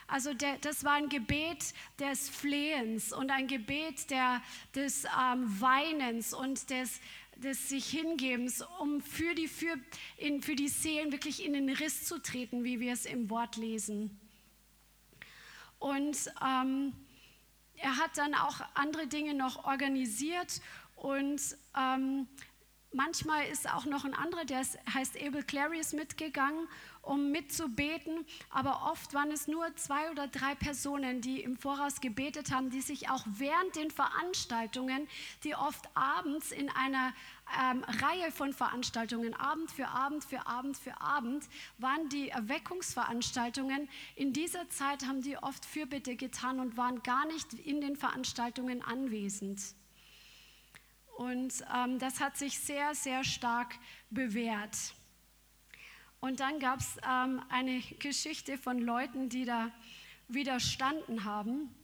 Also der, das war ein Gebet des Flehens und ein Gebet der, des ähm, Weinens und des, des sich Hingebens, um für die, für, in, für die Seelen wirklich in den Riss zu treten, wie wir es im Wort lesen. Und ähm, er hat dann auch andere Dinge noch organisiert und ähm, manchmal ist auch noch ein anderer, der heißt Abel Clarius, mitgegangen um mitzubeten, aber oft waren es nur zwei oder drei Personen, die im Voraus gebetet haben, die sich auch während den Veranstaltungen, die oft abends in einer ähm, Reihe von Veranstaltungen, Abend für Abend für Abend für Abend, waren die Erweckungsveranstaltungen. In dieser Zeit haben die oft Fürbitte getan und waren gar nicht in den Veranstaltungen anwesend. Und ähm, das hat sich sehr, sehr stark bewährt. Und dann gab es ähm, eine Geschichte von Leuten, die da widerstanden haben.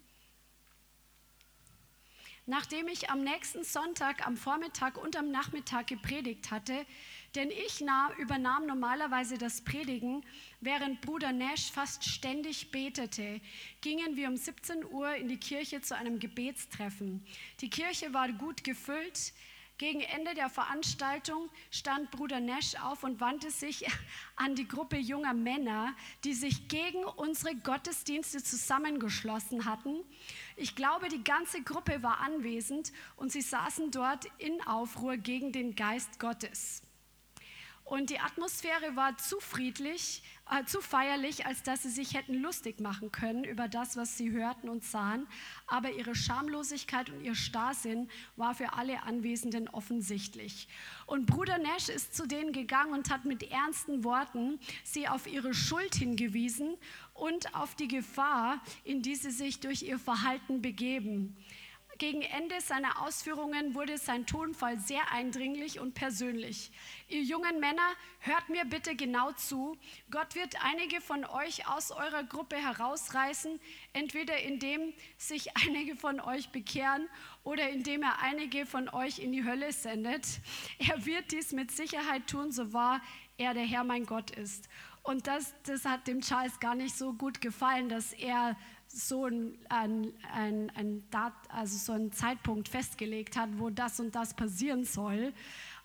Nachdem ich am nächsten Sonntag, am Vormittag und am Nachmittag gepredigt hatte, denn ich nahm, übernahm normalerweise das Predigen, während Bruder Nash fast ständig betete, gingen wir um 17 Uhr in die Kirche zu einem Gebetstreffen. Die Kirche war gut gefüllt, gegen Ende der Veranstaltung stand Bruder Nash auf und wandte sich an die Gruppe junger Männer, die sich gegen unsere Gottesdienste zusammengeschlossen hatten. Ich glaube, die ganze Gruppe war anwesend und sie saßen dort in Aufruhr gegen den Geist Gottes. Und die Atmosphäre war zu friedlich, äh, zu feierlich, als dass sie sich hätten lustig machen können über das, was sie hörten und sahen. Aber ihre Schamlosigkeit und ihr Starrsinn war für alle Anwesenden offensichtlich. Und Bruder Nash ist zu denen gegangen und hat mit ernsten Worten sie auf ihre Schuld hingewiesen und auf die Gefahr, in die sie sich durch ihr Verhalten begeben. Gegen Ende seiner Ausführungen wurde sein Tonfall sehr eindringlich und persönlich. Ihr jungen Männer, hört mir bitte genau zu. Gott wird einige von euch aus eurer Gruppe herausreißen, entweder indem sich einige von euch bekehren oder indem er einige von euch in die Hölle sendet. Er wird dies mit Sicherheit tun, so wahr er der Herr mein Gott ist. Und das, das hat dem Charles gar nicht so gut gefallen, dass er so ein, ein, ein, ein Dat, also so einen Zeitpunkt festgelegt hat, wo das und das passieren soll.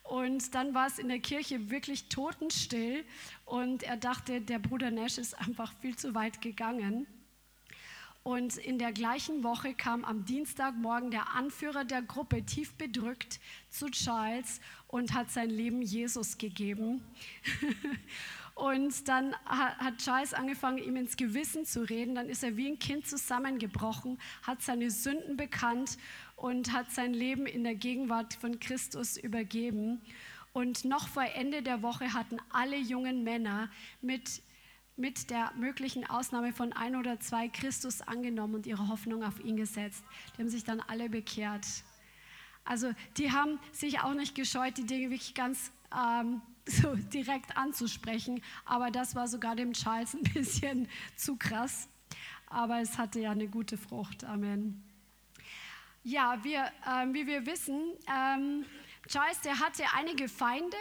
Und dann war es in der Kirche wirklich totenstill und er dachte, der Bruder Nash ist einfach viel zu weit gegangen. Und in der gleichen Woche kam am Dienstagmorgen der Anführer der Gruppe tief bedrückt zu Charles und hat sein Leben Jesus gegeben. Und dann hat Charles angefangen, ihm ins Gewissen zu reden. Dann ist er wie ein Kind zusammengebrochen, hat seine Sünden bekannt und hat sein Leben in der Gegenwart von Christus übergeben. Und noch vor Ende der Woche hatten alle jungen Männer mit, mit der möglichen Ausnahme von ein oder zwei Christus angenommen und ihre Hoffnung auf ihn gesetzt. Die haben sich dann alle bekehrt. Also die haben sich auch nicht gescheut, die Dinge wirklich ganz ähm, so direkt anzusprechen. Aber das war sogar dem Charles ein bisschen zu krass. Aber es hatte ja eine gute Frucht. Amen. Ja, wir, ähm, wie wir wissen, ähm, Charles, der hatte einige Feinde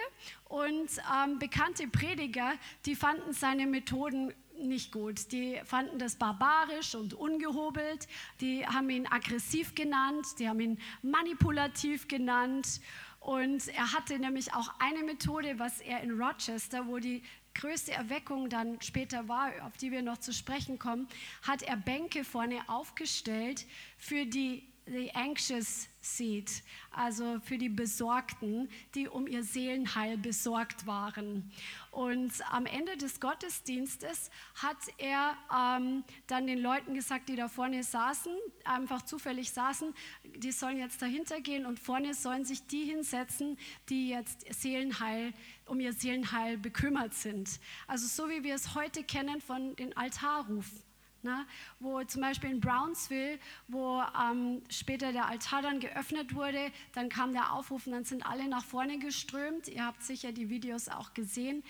und ähm, bekannte Prediger, die fanden seine Methoden nicht gut. Die fanden das barbarisch und ungehobelt. Die haben ihn aggressiv genannt, die haben ihn manipulativ genannt. Und er hatte nämlich auch eine Methode, was er in Rochester, wo die größte Erweckung dann später war, auf die wir noch zu sprechen kommen, hat er Bänke vorne aufgestellt für die the anxious seat, also für die Besorgten, die um ihr Seelenheil besorgt waren. Und am Ende des Gottesdienstes hat er ähm, dann den Leuten gesagt, die da vorne saßen, einfach zufällig saßen, die sollen jetzt dahinter gehen und vorne sollen sich die hinsetzen, die jetzt Seelenheil, um ihr Seelenheil bekümmert sind. Also so wie wir es heute kennen von den Altarrufen. Ne? Wo zum Beispiel in Brownsville, wo ähm, später der Altar dann geöffnet wurde, dann kam der Aufruf und dann sind alle nach vorne geströmt. Ihr habt sicher die Videos auch gesehen,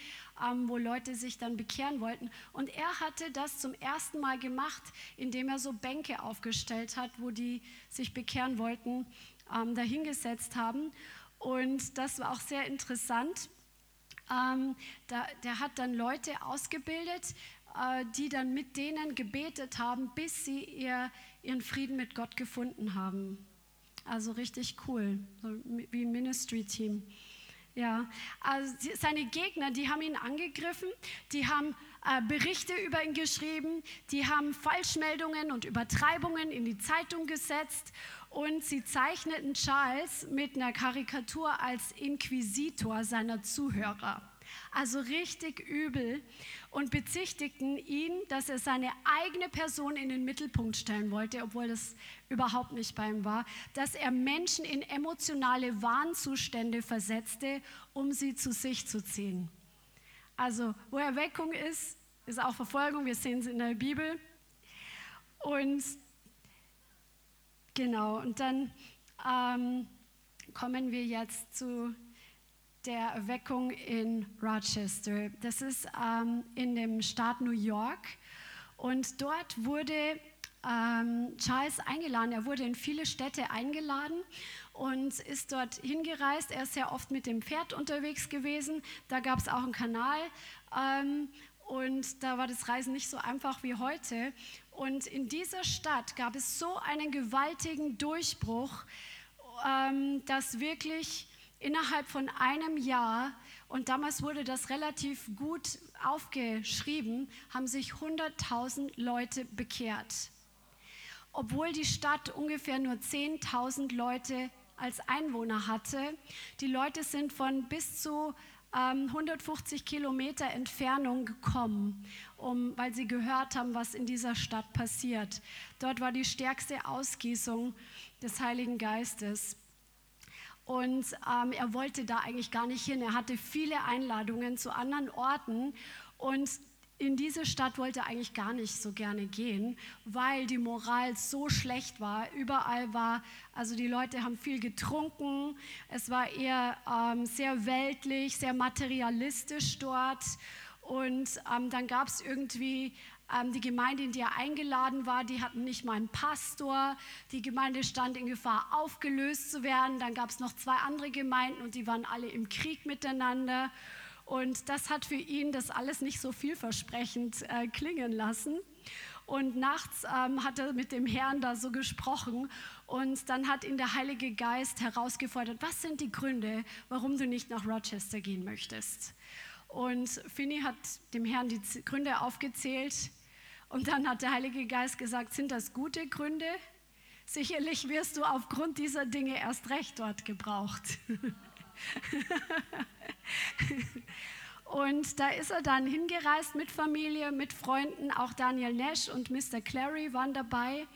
ähm, wo Leute sich dann bekehren wollten. Und er hatte das zum ersten Mal gemacht, indem er so Bänke aufgestellt hat, wo die sich bekehren wollten, ähm, dahingesetzt haben. Und das war auch sehr interessant. Ähm, da, der hat dann Leute ausgebildet, die dann mit denen gebetet haben, bis sie ihr, ihren Frieden mit Gott gefunden haben. Also richtig cool, so wie Ministry-Team. Ja, also seine Gegner, die haben ihn angegriffen, die haben äh, Berichte über ihn geschrieben, die haben Falschmeldungen und Übertreibungen in die Zeitung gesetzt und sie zeichneten Charles mit einer Karikatur als Inquisitor seiner Zuhörer also richtig übel, und bezichtigten ihn, dass er seine eigene Person in den Mittelpunkt stellen wollte, obwohl das überhaupt nicht bei ihm war, dass er Menschen in emotionale Warnzustände versetzte, um sie zu sich zu ziehen. Also, wo Erweckung ist, ist auch Verfolgung, wir sehen es in der Bibel. Und genau, und dann ähm, kommen wir jetzt zu der Erweckung in Rochester. Das ist ähm, in dem Staat New York. Und dort wurde ähm, Charles eingeladen. Er wurde in viele Städte eingeladen und ist dort hingereist. Er ist sehr oft mit dem Pferd unterwegs gewesen. Da gab es auch einen Kanal. Ähm, und da war das Reisen nicht so einfach wie heute. Und in dieser Stadt gab es so einen gewaltigen Durchbruch, ähm, dass wirklich innerhalb von einem Jahr, und damals wurde das relativ gut aufgeschrieben, haben sich 100.000 Leute bekehrt. Obwohl die Stadt ungefähr nur 10.000 Leute als Einwohner hatte. Die Leute sind von bis zu ähm, 150 Kilometer Entfernung gekommen, um, weil sie gehört haben, was in dieser Stadt passiert. Dort war die stärkste Ausgießung des Heiligen Geistes. Und ähm, er wollte da eigentlich gar nicht hin. Er hatte viele Einladungen zu anderen Orten. Und in diese Stadt wollte er eigentlich gar nicht so gerne gehen, weil die Moral so schlecht war. Überall war, also die Leute haben viel getrunken. Es war eher ähm, sehr weltlich, sehr materialistisch dort. Und ähm, dann gab es irgendwie ähm, die Gemeinde, in die er eingeladen war, die hatten nicht mal einen Pastor. Die Gemeinde stand in Gefahr, aufgelöst zu werden. Dann gab es noch zwei andere Gemeinden und die waren alle im Krieg miteinander. Und das hat für ihn das alles nicht so vielversprechend äh, klingen lassen. Und nachts ähm, hat er mit dem Herrn da so gesprochen. Und dann hat ihn der Heilige Geist herausgefordert, was sind die Gründe, warum du nicht nach Rochester gehen möchtest? Und Finney hat dem Herrn die Gründe aufgezählt. Und dann hat der Heilige Geist gesagt, sind das gute Gründe? Sicherlich wirst du aufgrund dieser Dinge erst recht dort gebraucht. und da ist er dann hingereist mit Familie, mit Freunden, auch Daniel Nash und Mr. Clary waren dabei.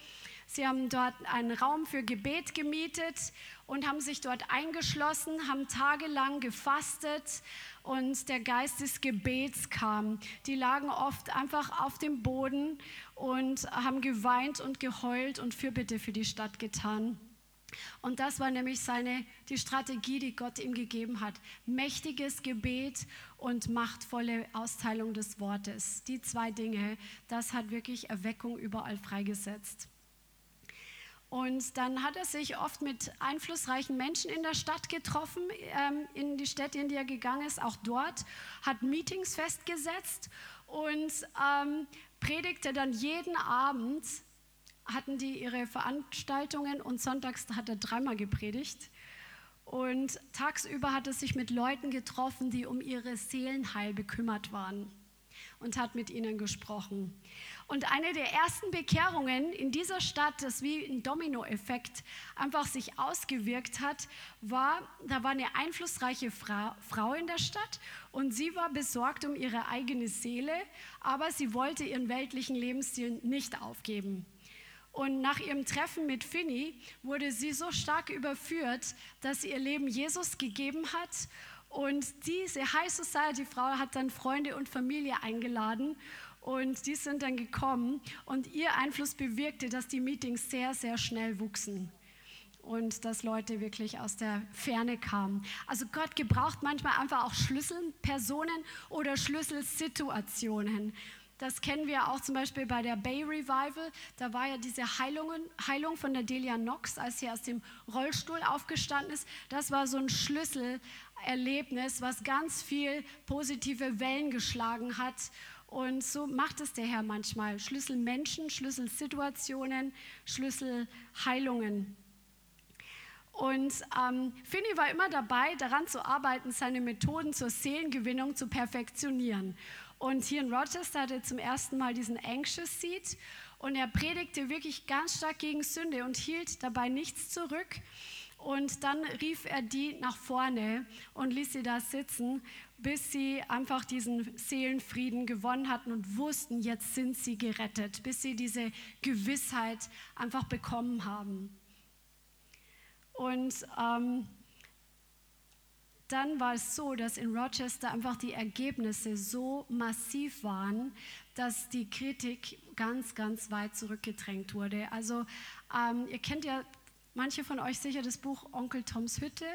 Sie haben dort einen Raum für Gebet gemietet und haben sich dort eingeschlossen, haben tagelang gefastet und der Geist des Gebets kam. Die lagen oft einfach auf dem Boden und haben geweint und geheult und Fürbitte für die Stadt getan. Und das war nämlich seine, die Strategie, die Gott ihm gegeben hat. Mächtiges Gebet und machtvolle Austeilung des Wortes. Die zwei Dinge, das hat wirklich Erweckung überall freigesetzt. Und dann hat er sich oft mit einflussreichen Menschen in der Stadt getroffen, ähm, in die Städte, in die er gegangen ist, auch dort, hat Meetings festgesetzt und ähm, predigte dann jeden Abend, hatten die ihre Veranstaltungen und sonntags hat er dreimal gepredigt. Und tagsüber hat er sich mit Leuten getroffen, die um ihre Seelenheil bekümmert waren und hat mit ihnen gesprochen. Und eine der ersten Bekehrungen in dieser Stadt, das wie ein Dominoeffekt einfach sich ausgewirkt hat, war, da war eine einflussreiche Frau, Frau in der Stadt und sie war besorgt um ihre eigene Seele, aber sie wollte ihren weltlichen Lebensstil nicht aufgeben. Und nach ihrem Treffen mit Finny wurde sie so stark überführt, dass sie ihr Leben Jesus gegeben hat und diese High Society Frau hat dann Freunde und Familie eingeladen und die sind dann gekommen und ihr Einfluss bewirkte, dass die Meetings sehr, sehr schnell wuchsen und dass Leute wirklich aus der Ferne kamen. Also Gott gebraucht manchmal einfach auch Schlüsselpersonen oder Schlüsselsituationen. Das kennen wir auch zum Beispiel bei der Bay Revival. Da war ja diese Heilungen, Heilung von der Delia Knox, als sie aus dem Rollstuhl aufgestanden ist. Das war so ein Schlüsselerlebnis, was ganz viel positive Wellen geschlagen hat. Und so macht es der Herr manchmal. Schlüsselmenschen, Schlüsselsituationen, Schlüsselheilungen. Und ähm, Finney war immer dabei, daran zu arbeiten, seine Methoden zur Seelengewinnung zu perfektionieren. Und hier in Rochester hatte er zum ersten Mal diesen Anxious Seat und er predigte wirklich ganz stark gegen Sünde und hielt dabei nichts zurück. Und dann rief er die nach vorne und ließ sie da sitzen, bis sie einfach diesen Seelenfrieden gewonnen hatten und wussten, jetzt sind sie gerettet, bis sie diese Gewissheit einfach bekommen haben. Und ähm, dann war es so, dass in Rochester einfach die Ergebnisse so massiv waren, dass die Kritik ganz, ganz weit zurückgedrängt wurde. Also ähm, ihr kennt ja manche von euch sicher das Buch Onkel Toms Hütte.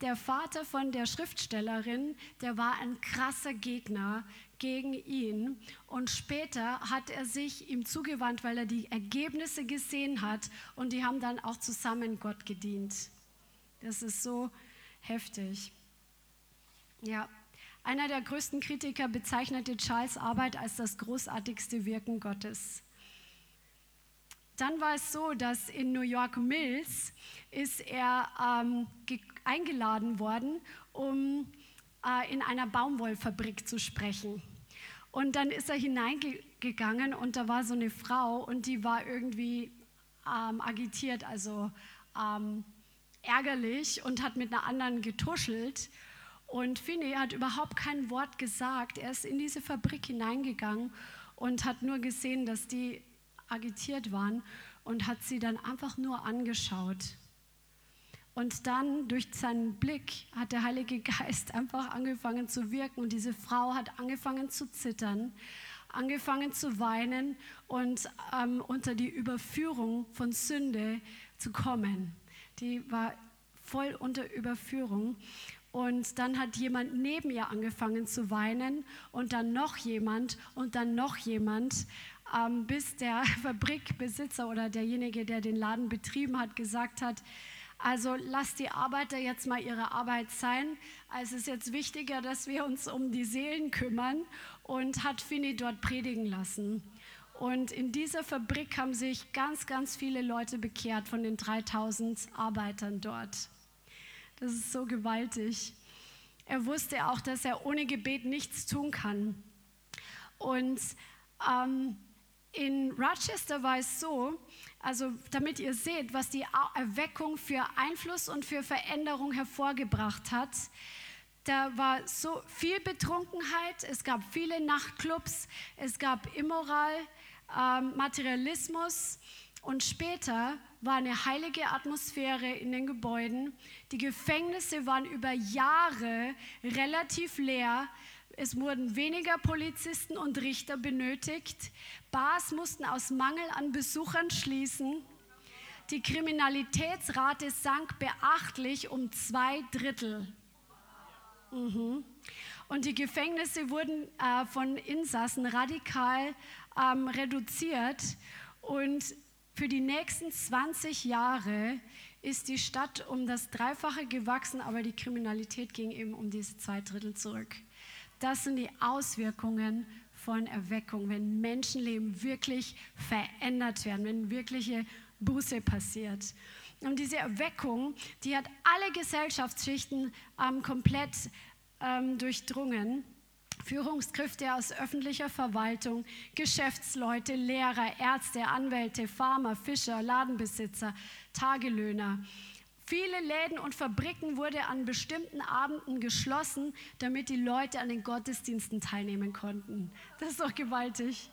Der Vater von der Schriftstellerin, der war ein krasser Gegner gegen ihn. Und später hat er sich ihm zugewandt, weil er die Ergebnisse gesehen hat. Und die haben dann auch zusammen Gott gedient. Das ist so heftig. Ja, einer der größten Kritiker bezeichnete Charles Arbeit als das großartigste Wirken Gottes. Dann war es so, dass in New York Mills ist er ähm, eingeladen worden, um äh, in einer Baumwollfabrik zu sprechen. Und dann ist er hineingegangen und da war so eine Frau und die war irgendwie ähm, agitiert, also ähm, ärgerlich und hat mit einer anderen getuschelt. Und Finney hat überhaupt kein Wort gesagt. Er ist in diese Fabrik hineingegangen und hat nur gesehen, dass die agitiert waren und hat sie dann einfach nur angeschaut. Und dann durch seinen Blick hat der Heilige Geist einfach angefangen zu wirken und diese Frau hat angefangen zu zittern, angefangen zu weinen und ähm, unter die Überführung von Sünde zu kommen die war voll unter Überführung. Und dann hat jemand neben ihr angefangen zu weinen und dann noch jemand und dann noch jemand, ähm, bis der Fabrikbesitzer oder derjenige, der den Laden betrieben hat, gesagt hat, also lass die Arbeiter jetzt mal ihre Arbeit sein. Also es ist jetzt wichtiger, dass wir uns um die Seelen kümmern und hat Fini dort predigen lassen. Und in dieser Fabrik haben sich ganz, ganz viele Leute bekehrt von den 3000 Arbeitern dort. Das ist so gewaltig. Er wusste auch, dass er ohne Gebet nichts tun kann. Und ähm, in Rochester war es so, also damit ihr seht, was die Erweckung für Einfluss und für Veränderung hervorgebracht hat. Da war so viel Betrunkenheit, es gab viele Nachtclubs, es gab Immoral, ähm, Materialismus Und später war eine heilige Atmosphäre in den Gebäuden. Die Gefängnisse waren über Jahre relativ leer. Es wurden weniger Polizisten und Richter benötigt. Bars mussten aus Mangel an Besuchern schließen. Die Kriminalitätsrate sank beachtlich um zwei Drittel. Mhm. Und die Gefängnisse wurden äh, von Insassen radikal ähm, reduziert. Und für die nächsten 20 Jahre ist die Stadt um das Dreifache gewachsen, aber die Kriminalität ging eben um diese zwei Drittel zurück. Das sind die Auswirkungen von Erweckung, wenn Menschenleben wirklich verändert werden, wenn wirkliche Buße passiert. Und diese Erweckung, die hat alle Gesellschaftsschichten ähm, komplett ähm, durchdrungen. Führungskräfte aus öffentlicher Verwaltung, Geschäftsleute, Lehrer, Ärzte, Anwälte, Farmer, Fischer, Ladenbesitzer, Tagelöhner. Viele Läden und Fabriken wurden an bestimmten Abenden geschlossen, damit die Leute an den Gottesdiensten teilnehmen konnten. Das ist doch gewaltig.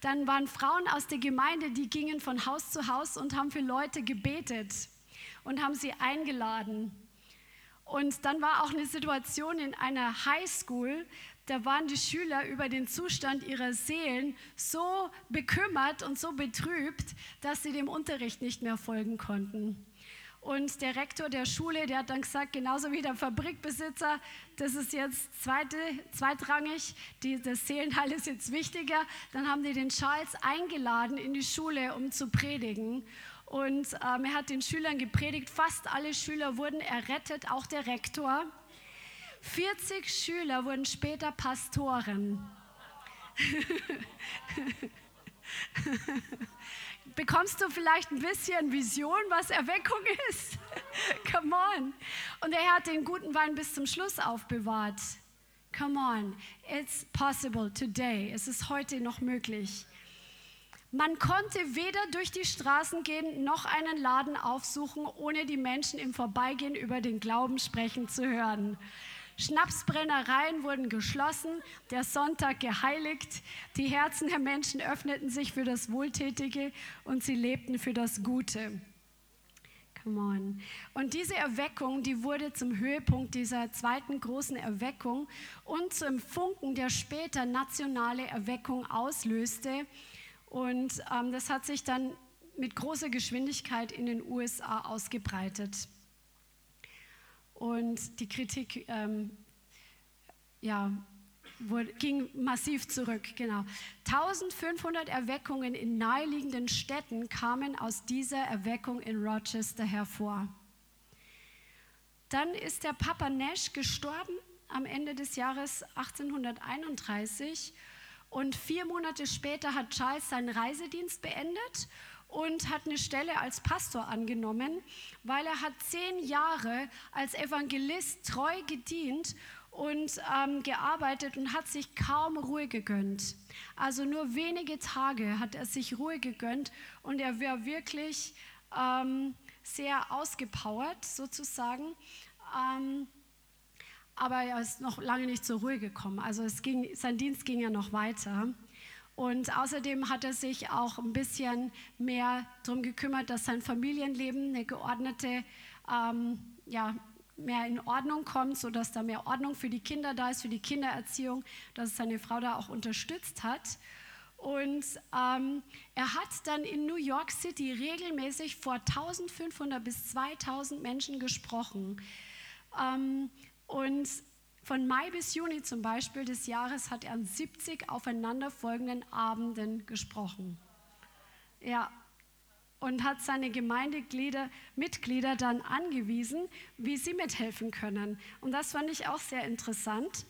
Dann waren Frauen aus der Gemeinde, die gingen von Haus zu Haus und haben für Leute gebetet und haben sie eingeladen. Und dann war auch eine Situation in einer Highschool, da waren die Schüler über den Zustand ihrer Seelen so bekümmert und so betrübt, dass sie dem Unterricht nicht mehr folgen konnten. Und der Rektor der Schule, der hat dann gesagt, genauso wie der Fabrikbesitzer, das ist jetzt zweite, zweitrangig, die, das Seelenheil ist jetzt wichtiger. Dann haben die den Charles eingeladen in die Schule, um zu predigen. Und ähm, er hat den Schülern gepredigt. Fast alle Schüler wurden errettet, auch der Rektor. 40 Schüler wurden später Pastoren. Bekommst du vielleicht ein bisschen Vision, was Erweckung ist? Come on. Und er hat den guten Wein bis zum Schluss aufbewahrt. Come on. It's possible today. Es ist heute noch möglich. Man konnte weder durch die Straßen gehen noch einen Laden aufsuchen, ohne die Menschen im Vorbeigehen über den Glauben sprechen zu hören. Schnapsbrennereien wurden geschlossen, der Sonntag geheiligt, die Herzen der Menschen öffneten sich für das Wohltätige und sie lebten für das Gute. Come on. Und diese Erweckung, die wurde zum Höhepunkt dieser zweiten großen Erweckung und zum Funken, der später nationale Erweckung auslöste. Und ähm, das hat sich dann mit großer Geschwindigkeit in den USA ausgebreitet. Und die Kritik ähm, ja, wurde, ging massiv zurück. Genau. 1500 Erweckungen in naheliegenden Städten kamen aus dieser Erweckung in Rochester hervor. Dann ist der Papa Nash gestorben am Ende des Jahres 1831 und vier Monate später hat Charles seinen Reisedienst beendet und hat eine Stelle als Pastor angenommen, weil er hat zehn Jahre als Evangelist treu gedient und ähm, gearbeitet und hat sich kaum Ruhe gegönnt. Also nur wenige Tage hat er sich Ruhe gegönnt und er war wirklich ähm, sehr ausgepowert sozusagen. Ähm, aber er ist noch lange nicht zur Ruhe gekommen. Also es ging, sein Dienst ging ja noch weiter. Und außerdem hat er sich auch ein bisschen mehr darum gekümmert, dass sein Familienleben eine geordnete, ähm, ja, mehr in Ordnung kommt, sodass da mehr Ordnung für die Kinder da ist, für die Kindererziehung, dass seine Frau da auch unterstützt hat. Und ähm, er hat dann in New York City regelmäßig vor 1500 bis 2000 Menschen gesprochen. Ähm, und von Mai bis Juni zum Beispiel des Jahres hat er an 70 aufeinanderfolgenden Abenden gesprochen. Ja, und hat seine Gemeindeglieder, Mitglieder dann angewiesen, wie sie mithelfen können. Und das fand ich auch sehr interessant.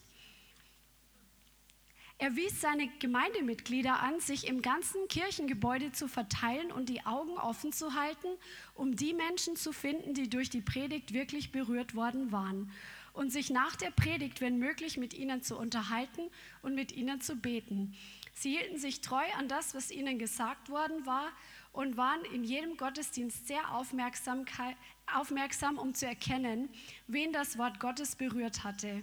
Er wies seine Gemeindemitglieder an, sich im ganzen Kirchengebäude zu verteilen und die Augen offen zu halten, um die Menschen zu finden, die durch die Predigt wirklich berührt worden waren und sich nach der Predigt, wenn möglich, mit ihnen zu unterhalten und mit ihnen zu beten. Sie hielten sich treu an das, was ihnen gesagt worden war und waren in jedem Gottesdienst sehr aufmerksam, um zu erkennen, wen das Wort Gottes berührt hatte.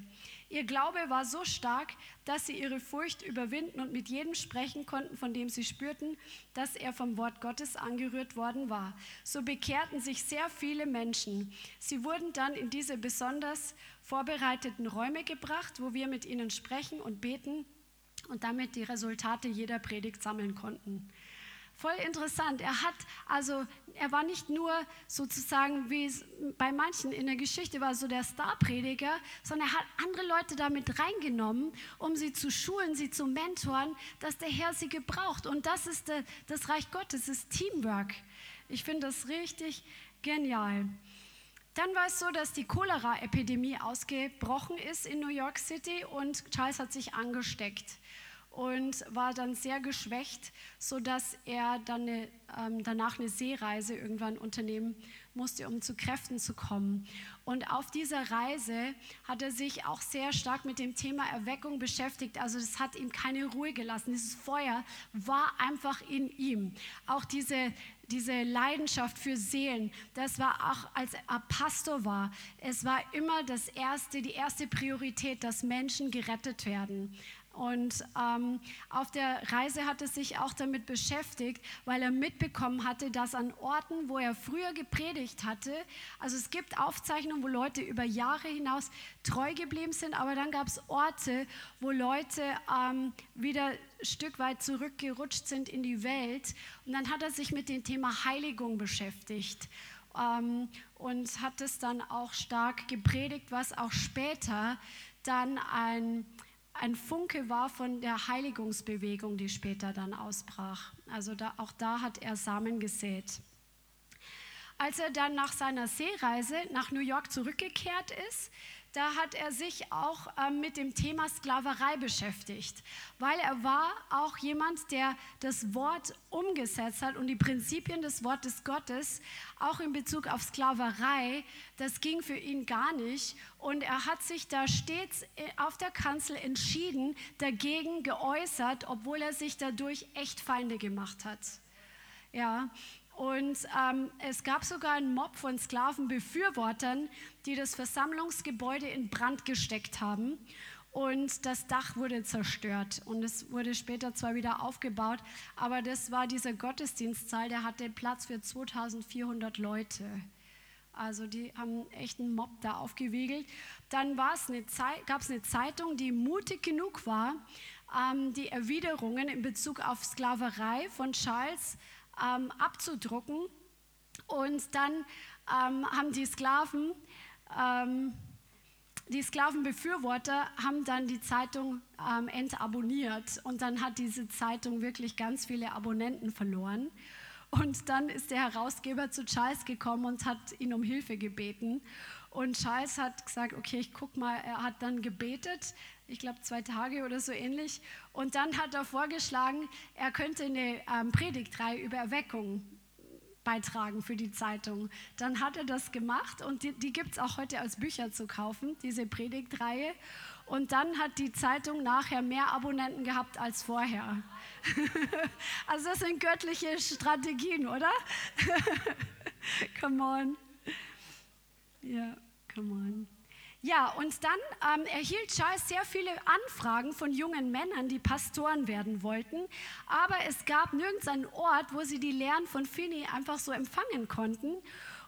Ihr Glaube war so stark, dass sie ihre Furcht überwinden und mit jedem sprechen konnten, von dem sie spürten, dass er vom Wort Gottes angerührt worden war. So bekehrten sich sehr viele Menschen. Sie wurden dann in diese besonders vorbereiteten Räume gebracht, wo wir mit ihnen sprechen und beten und damit die Resultate jeder Predigt sammeln konnten. Voll interessant. Er hat also, er war nicht nur sozusagen, wie es bei manchen in der Geschichte war, so der Starprediger, sondern er hat andere Leute damit reingenommen, um sie zu schulen, sie zu mentoren, dass der Herr sie gebraucht. Und das ist der, das Reich Gottes, das ist Teamwork. Ich finde das richtig genial. Dann war es so, dass die Cholera-Epidemie ausgebrochen ist in New York City und Charles hat sich angesteckt und war dann sehr geschwächt, sodass er dann eine, ähm, danach eine Seereise irgendwann unternehmen musste, um zu Kräften zu kommen. Und auf dieser Reise hat er sich auch sehr stark mit dem Thema Erweckung beschäftigt. Also das hat ihm keine Ruhe gelassen. Dieses Feuer war einfach in ihm. Auch diese, diese Leidenschaft für Seelen, das war auch als er Pastor war. Es war immer das erste, die erste Priorität, dass Menschen gerettet werden. Und ähm, auf der Reise hat er sich auch damit beschäftigt, weil er mitbekommen hatte, dass an Orten, wo er früher gepredigt hatte, also es gibt Aufzeichnungen, wo Leute über Jahre hinaus treu geblieben sind, aber dann gab es Orte, wo Leute ähm, wieder ein Stück weit zurückgerutscht sind in die Welt. Und dann hat er sich mit dem Thema Heiligung beschäftigt. Ähm, und hat es dann auch stark gepredigt, was auch später dann ein ein Funke war von der Heiligungsbewegung, die später dann ausbrach. Also da, auch da hat er Samen gesät. Als er dann nach seiner Seereise nach New York zurückgekehrt ist, da hat er sich auch ähm, mit dem Thema Sklaverei beschäftigt, weil er war auch jemand, der das Wort umgesetzt hat und die Prinzipien des Wortes Gottes, auch in Bezug auf Sklaverei, das ging für ihn gar nicht. Und er hat sich da stets äh, auf der Kanzel entschieden, dagegen geäußert, obwohl er sich dadurch echt Feinde gemacht hat. Ja, und ähm, es gab sogar einen Mob von Sklavenbefürwortern, die das Versammlungsgebäude in Brand gesteckt haben. Und das Dach wurde zerstört und es wurde später zwar wieder aufgebaut, aber das war dieser Gottesdienstsaal, der hatte Platz für 2400 Leute. Also die haben echt einen Mob da aufgewiegelt. Dann gab es eine Zeitung, die mutig genug war, ähm, die Erwiderungen in Bezug auf Sklaverei von Charles ähm, abzudrucken. Und dann ähm, haben die Sklaven, ähm, die Sklavenbefürworter haben dann die Zeitung ähm, entabonniert und dann hat diese Zeitung wirklich ganz viele Abonnenten verloren. Und dann ist der Herausgeber zu Charles gekommen und hat ihn um Hilfe gebeten. Und Charles hat gesagt, okay, ich guck mal, er hat dann gebetet, ich glaube zwei Tage oder so ähnlich. Und dann hat er vorgeschlagen, er könnte eine ähm, Predigtreihe über Erweckung beitragen für die Zeitung. Dann hat er das gemacht und die, die gibt es auch heute als Bücher zu kaufen, diese Predigtreihe. Und dann hat die Zeitung nachher mehr Abonnenten gehabt als vorher. also das sind göttliche Strategien, oder? come on. Ja, come on. Ja, und dann ähm, erhielt Charles sehr viele Anfragen von jungen Männern, die Pastoren werden wollten. Aber es gab nirgends einen Ort, wo sie die Lehren von Finney einfach so empfangen konnten.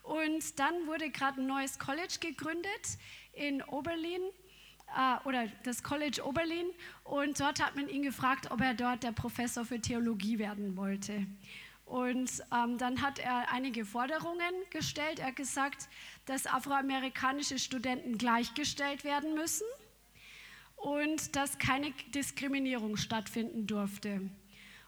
Und dann wurde gerade ein neues College gegründet in Oberlin äh, oder das College Oberlin. Und dort hat man ihn gefragt, ob er dort der Professor für Theologie werden wollte. Und ähm, dann hat er einige Forderungen gestellt. Er hat gesagt, dass afroamerikanische Studenten gleichgestellt werden müssen und dass keine Diskriminierung stattfinden durfte.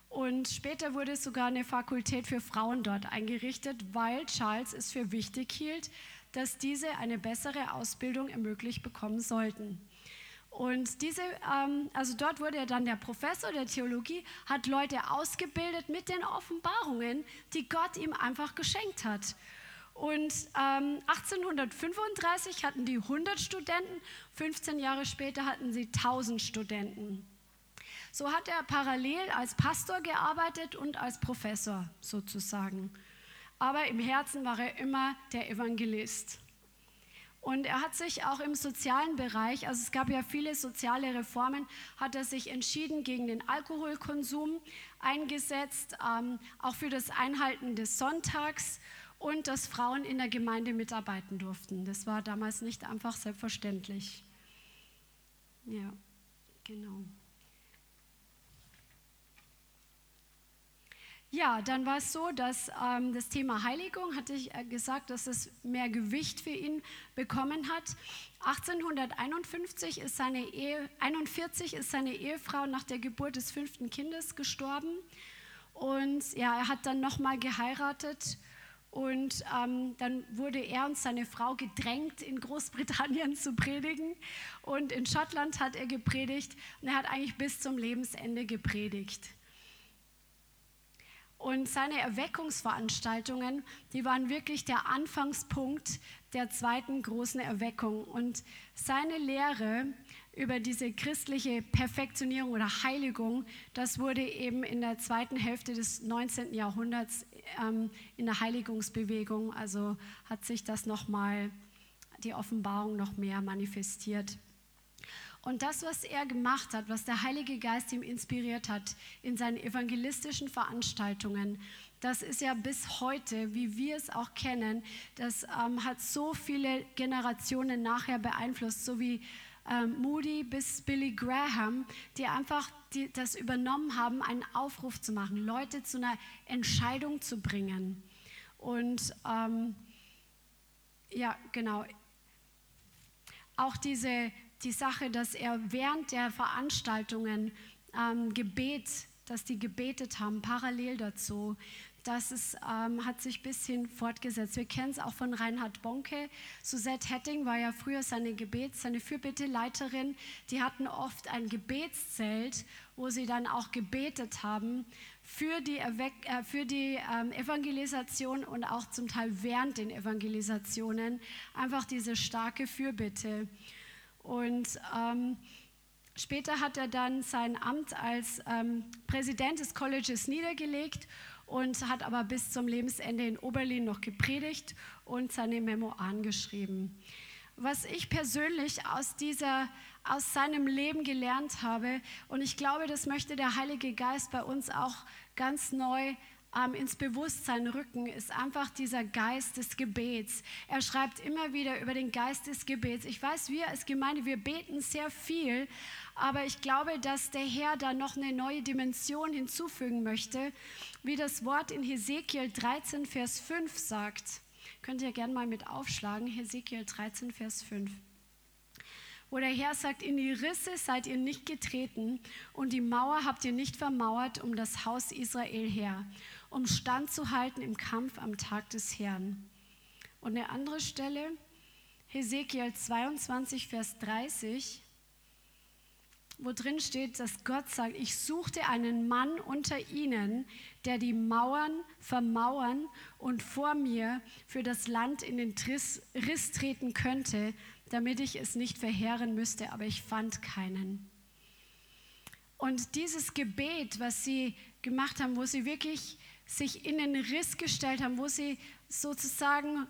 Und später wurde sogar eine Fakultät für Frauen dort eingerichtet, weil Charles es für wichtig hielt, dass diese eine bessere Ausbildung ermöglicht bekommen sollten. Und diese, ähm, also dort wurde er dann der Professor der Theologie, hat Leute ausgebildet mit den Offenbarungen, die Gott ihm einfach geschenkt hat. Und ähm, 1835 hatten die 100 Studenten, 15 Jahre später hatten sie 1000 Studenten. So hat er parallel als Pastor gearbeitet und als Professor sozusagen. Aber im Herzen war er immer der Evangelist. Und er hat sich auch im sozialen Bereich, also es gab ja viele soziale Reformen, hat er sich entschieden gegen den Alkoholkonsum eingesetzt, ähm, auch für das Einhalten des Sonntags und dass Frauen in der Gemeinde mitarbeiten durften. Das war damals nicht einfach selbstverständlich. Ja, genau. Ja, dann war es so, dass ähm, das Thema Heiligung, hatte ich äh, gesagt, dass es mehr Gewicht für ihn bekommen hat. 1851 ist seine Ehe, 41 ist seine Ehefrau nach der Geburt des fünften Kindes gestorben. Und ja, er hat dann nochmal geheiratet. Und ähm, dann wurde er und seine Frau gedrängt, in Großbritannien zu predigen. Und in Schottland hat er gepredigt. Und er hat eigentlich bis zum Lebensende gepredigt. Und seine Erweckungsveranstaltungen, die waren wirklich der Anfangspunkt der zweiten großen Erweckung. Und seine Lehre über diese christliche Perfektionierung oder Heiligung, das wurde eben in der zweiten Hälfte des 19. Jahrhunderts ähm, in der Heiligungsbewegung, also hat sich das nochmal, die Offenbarung noch mehr manifestiert. Und das, was er gemacht hat, was der Heilige Geist ihm inspiriert hat in seinen evangelistischen Veranstaltungen, das ist ja bis heute, wie wir es auch kennen, das ähm, hat so viele Generationen nachher beeinflusst, so wie ähm, Moody bis Billy Graham, die einfach die, das übernommen haben, einen Aufruf zu machen, Leute zu einer Entscheidung zu bringen. Und ähm, ja, genau. Auch diese die Sache, dass er während der Veranstaltungen ähm, Gebet, dass die gebetet haben, parallel dazu, das ist, ähm, hat sich ein bisschen fortgesetzt. Wir kennen es auch von Reinhard Bonke. Suzette Hetting war ja früher seine Gebets-, seine Fürbitteleiterin. Die hatten oft ein Gebetszelt, wo sie dann auch gebetet haben für die, Erweck äh, für die ähm, Evangelisation und auch zum Teil während den Evangelisationen. Einfach diese starke Fürbitte. Und ähm, später hat er dann sein Amt als ähm, Präsident des Colleges niedergelegt und hat aber bis zum Lebensende in Oberlin noch gepredigt und seine Memoiren geschrieben. Was ich persönlich aus, dieser, aus seinem Leben gelernt habe, und ich glaube, das möchte der Heilige Geist bei uns auch ganz neu ähm, ins Bewusstsein rücken, ist einfach dieser Geist des Gebets. Er schreibt immer wieder über den Geist des Gebets. Ich weiß, wir als Gemeinde, wir beten sehr viel, aber ich glaube, dass der Herr da noch eine neue Dimension hinzufügen möchte, wie das Wort in Hesekiel 13, Vers 5 sagt. Könnt ihr gerne mal mit aufschlagen, Hesekiel 13, Vers 5 wo der Herr sagt, in die Risse seid ihr nicht getreten und die Mauer habt ihr nicht vermauert um das Haus Israel her um standzuhalten im Kampf am Tag des Herrn. Und eine andere Stelle, Hesekiel 22, Vers 30, wo drin steht, dass Gott sagt, ich suchte einen Mann unter ihnen, der die Mauern vermauern und vor mir für das Land in den Riss, Riss treten könnte, damit ich es nicht verheeren müsste, aber ich fand keinen. Und dieses Gebet, was sie gemacht haben, wo sie wirklich sich in den Riss gestellt haben, wo sie sozusagen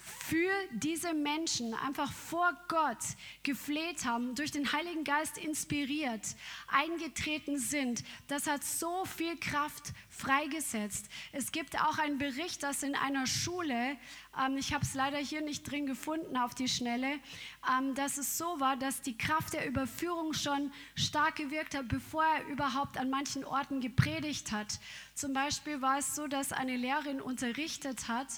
für diese Menschen einfach vor Gott gefleht haben, durch den Heiligen Geist inspiriert, eingetreten sind. Das hat so viel Kraft freigesetzt. Es gibt auch einen Bericht, dass in einer Schule, ähm, ich habe es leider hier nicht drin gefunden auf die Schnelle, ähm, dass es so war, dass die Kraft der Überführung schon stark gewirkt hat, bevor er überhaupt an manchen Orten gepredigt hat. Zum Beispiel war es so, dass eine Lehrerin unterrichtet hat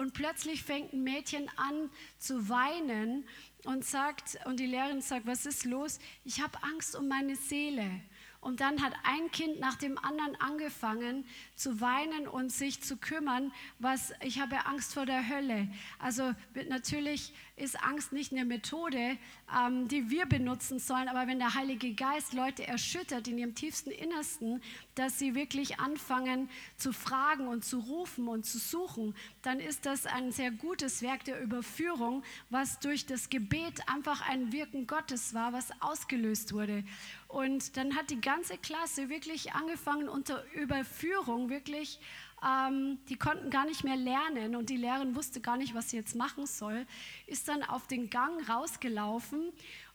und plötzlich fängt ein Mädchen an zu weinen und sagt, und die Lehrerin sagt, was ist los? Ich habe Angst um meine Seele. Und dann hat ein Kind nach dem anderen angefangen zu weinen und sich zu kümmern, was ich habe Angst vor der Hölle. Also natürlich ist Angst nicht eine Methode, ähm, die wir benutzen sollen, aber wenn der Heilige Geist Leute erschüttert in ihrem tiefsten Innersten, dass sie wirklich anfangen zu fragen und zu rufen und zu suchen, dann ist das ein sehr gutes Werk der Überführung, was durch das Gebet einfach ein Wirken Gottes war, was ausgelöst wurde. Und dann hat die ganze Klasse wirklich angefangen unter Überführung, wirklich, ähm, die konnten gar nicht mehr lernen und die Lehrerin wusste gar nicht, was sie jetzt machen soll, ist dann auf den Gang rausgelaufen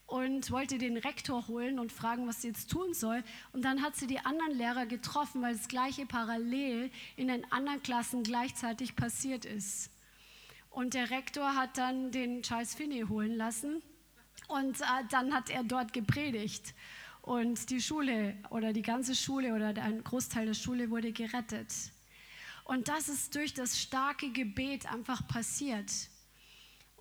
und wollte den Rektor holen und fragen, was sie jetzt tun soll. Und dann hat sie die anderen Lehrer getroffen, weil das gleiche parallel in den anderen Klassen gleichzeitig passiert ist. Und der Rektor hat dann den Charles Finney holen lassen und äh, dann hat er dort gepredigt. Und die Schule oder die ganze Schule oder ein Großteil der Schule wurde gerettet. Und das ist durch das starke Gebet einfach passiert.